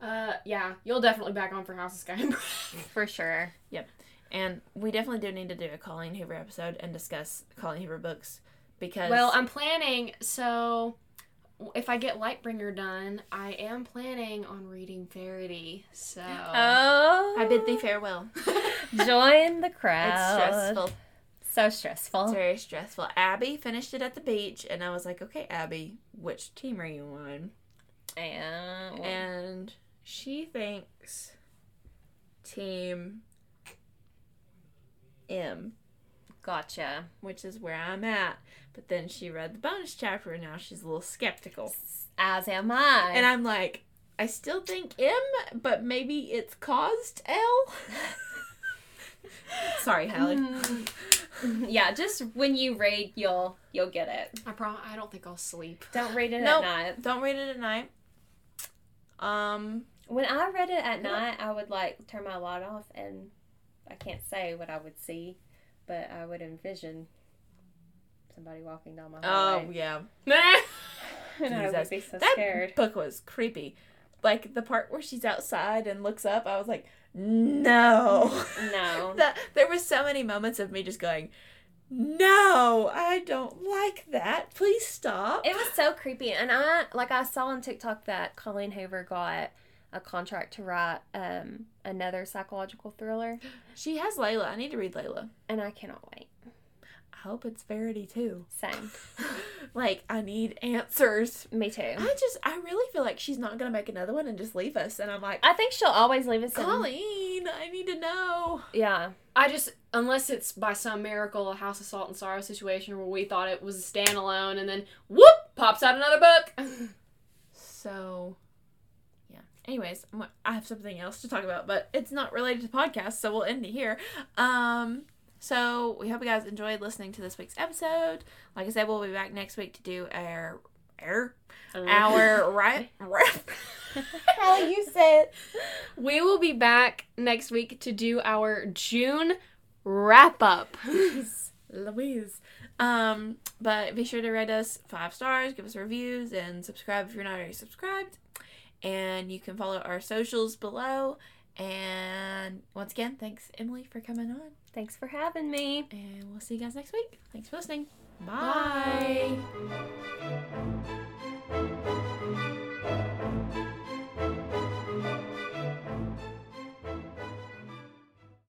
Uh, yeah, you'll definitely back on for House of Sky and Breath. For sure. And we definitely do need to do a Colleen Hoover episode and discuss Colleen Hoover books because Well, I'm planning. So, if I get Lightbringer done, I am planning on reading Verity. So, Oh. I bid thee farewell. Join the crowd. It's stressful. So stressful. It's very stressful. Abby finished it at the beach, and I was like, "Okay, Abby, which team are you on?" And, And she thinks Team M, gotcha. which is where I'm at. But then she read the bonus chapter, and now she's a little skeptical. As am I. And I'm like, I still think M, but maybe it's caused L. Sorry, Hallie. Mm, yeah, just when you read, you'll you'll get it. I pro- I don't think I'll sleep. Don't read it Nope. at night. Don't read it at night. Um, When I read it at night, I would like turn my light off, and I can't say what I would see, but I would envision somebody walking down my oh yeah, and I would be so that scared. book was creepy. Like the part where she's outside and looks up, I was like, no. No. that there were so many moments of me just going, no, I don't like that. Please stop. It was so creepy, and I like I saw on TikTok that Colleen Hoover got a contract to write um another psychological thriller, she has Layla. I need to read Layla. and I cannot wait. I hope it's Verity too. Same, like I need answers. me too. I just I really feel like she's not gonna make another one and just leave us. And I'm like, I think she'll always leave us. in- Colleen, I need to know. Yeah, I just, unless it's by some miracle, a House of Salt and Sorrow situation where we thought it was a standalone, and then whoop pops out another book. So, yeah. Anyways, I'm- have something else to talk about, but it's not related to podcasts, so we'll end it here. Um, so we hope you guys enjoyed listening to this week's episode. Like I said, we'll be back next week to do our our our right. How you said? we will be back next week to do our June wrap up. Louise. Um, but be sure to rate us five stars, give us reviews, and subscribe if you're not already subscribed. And you can follow our socials below. And once again, thanks Emily for coming on. thanks for having me. And we'll see you guys next week. Thanks for listening. Bye. Bye.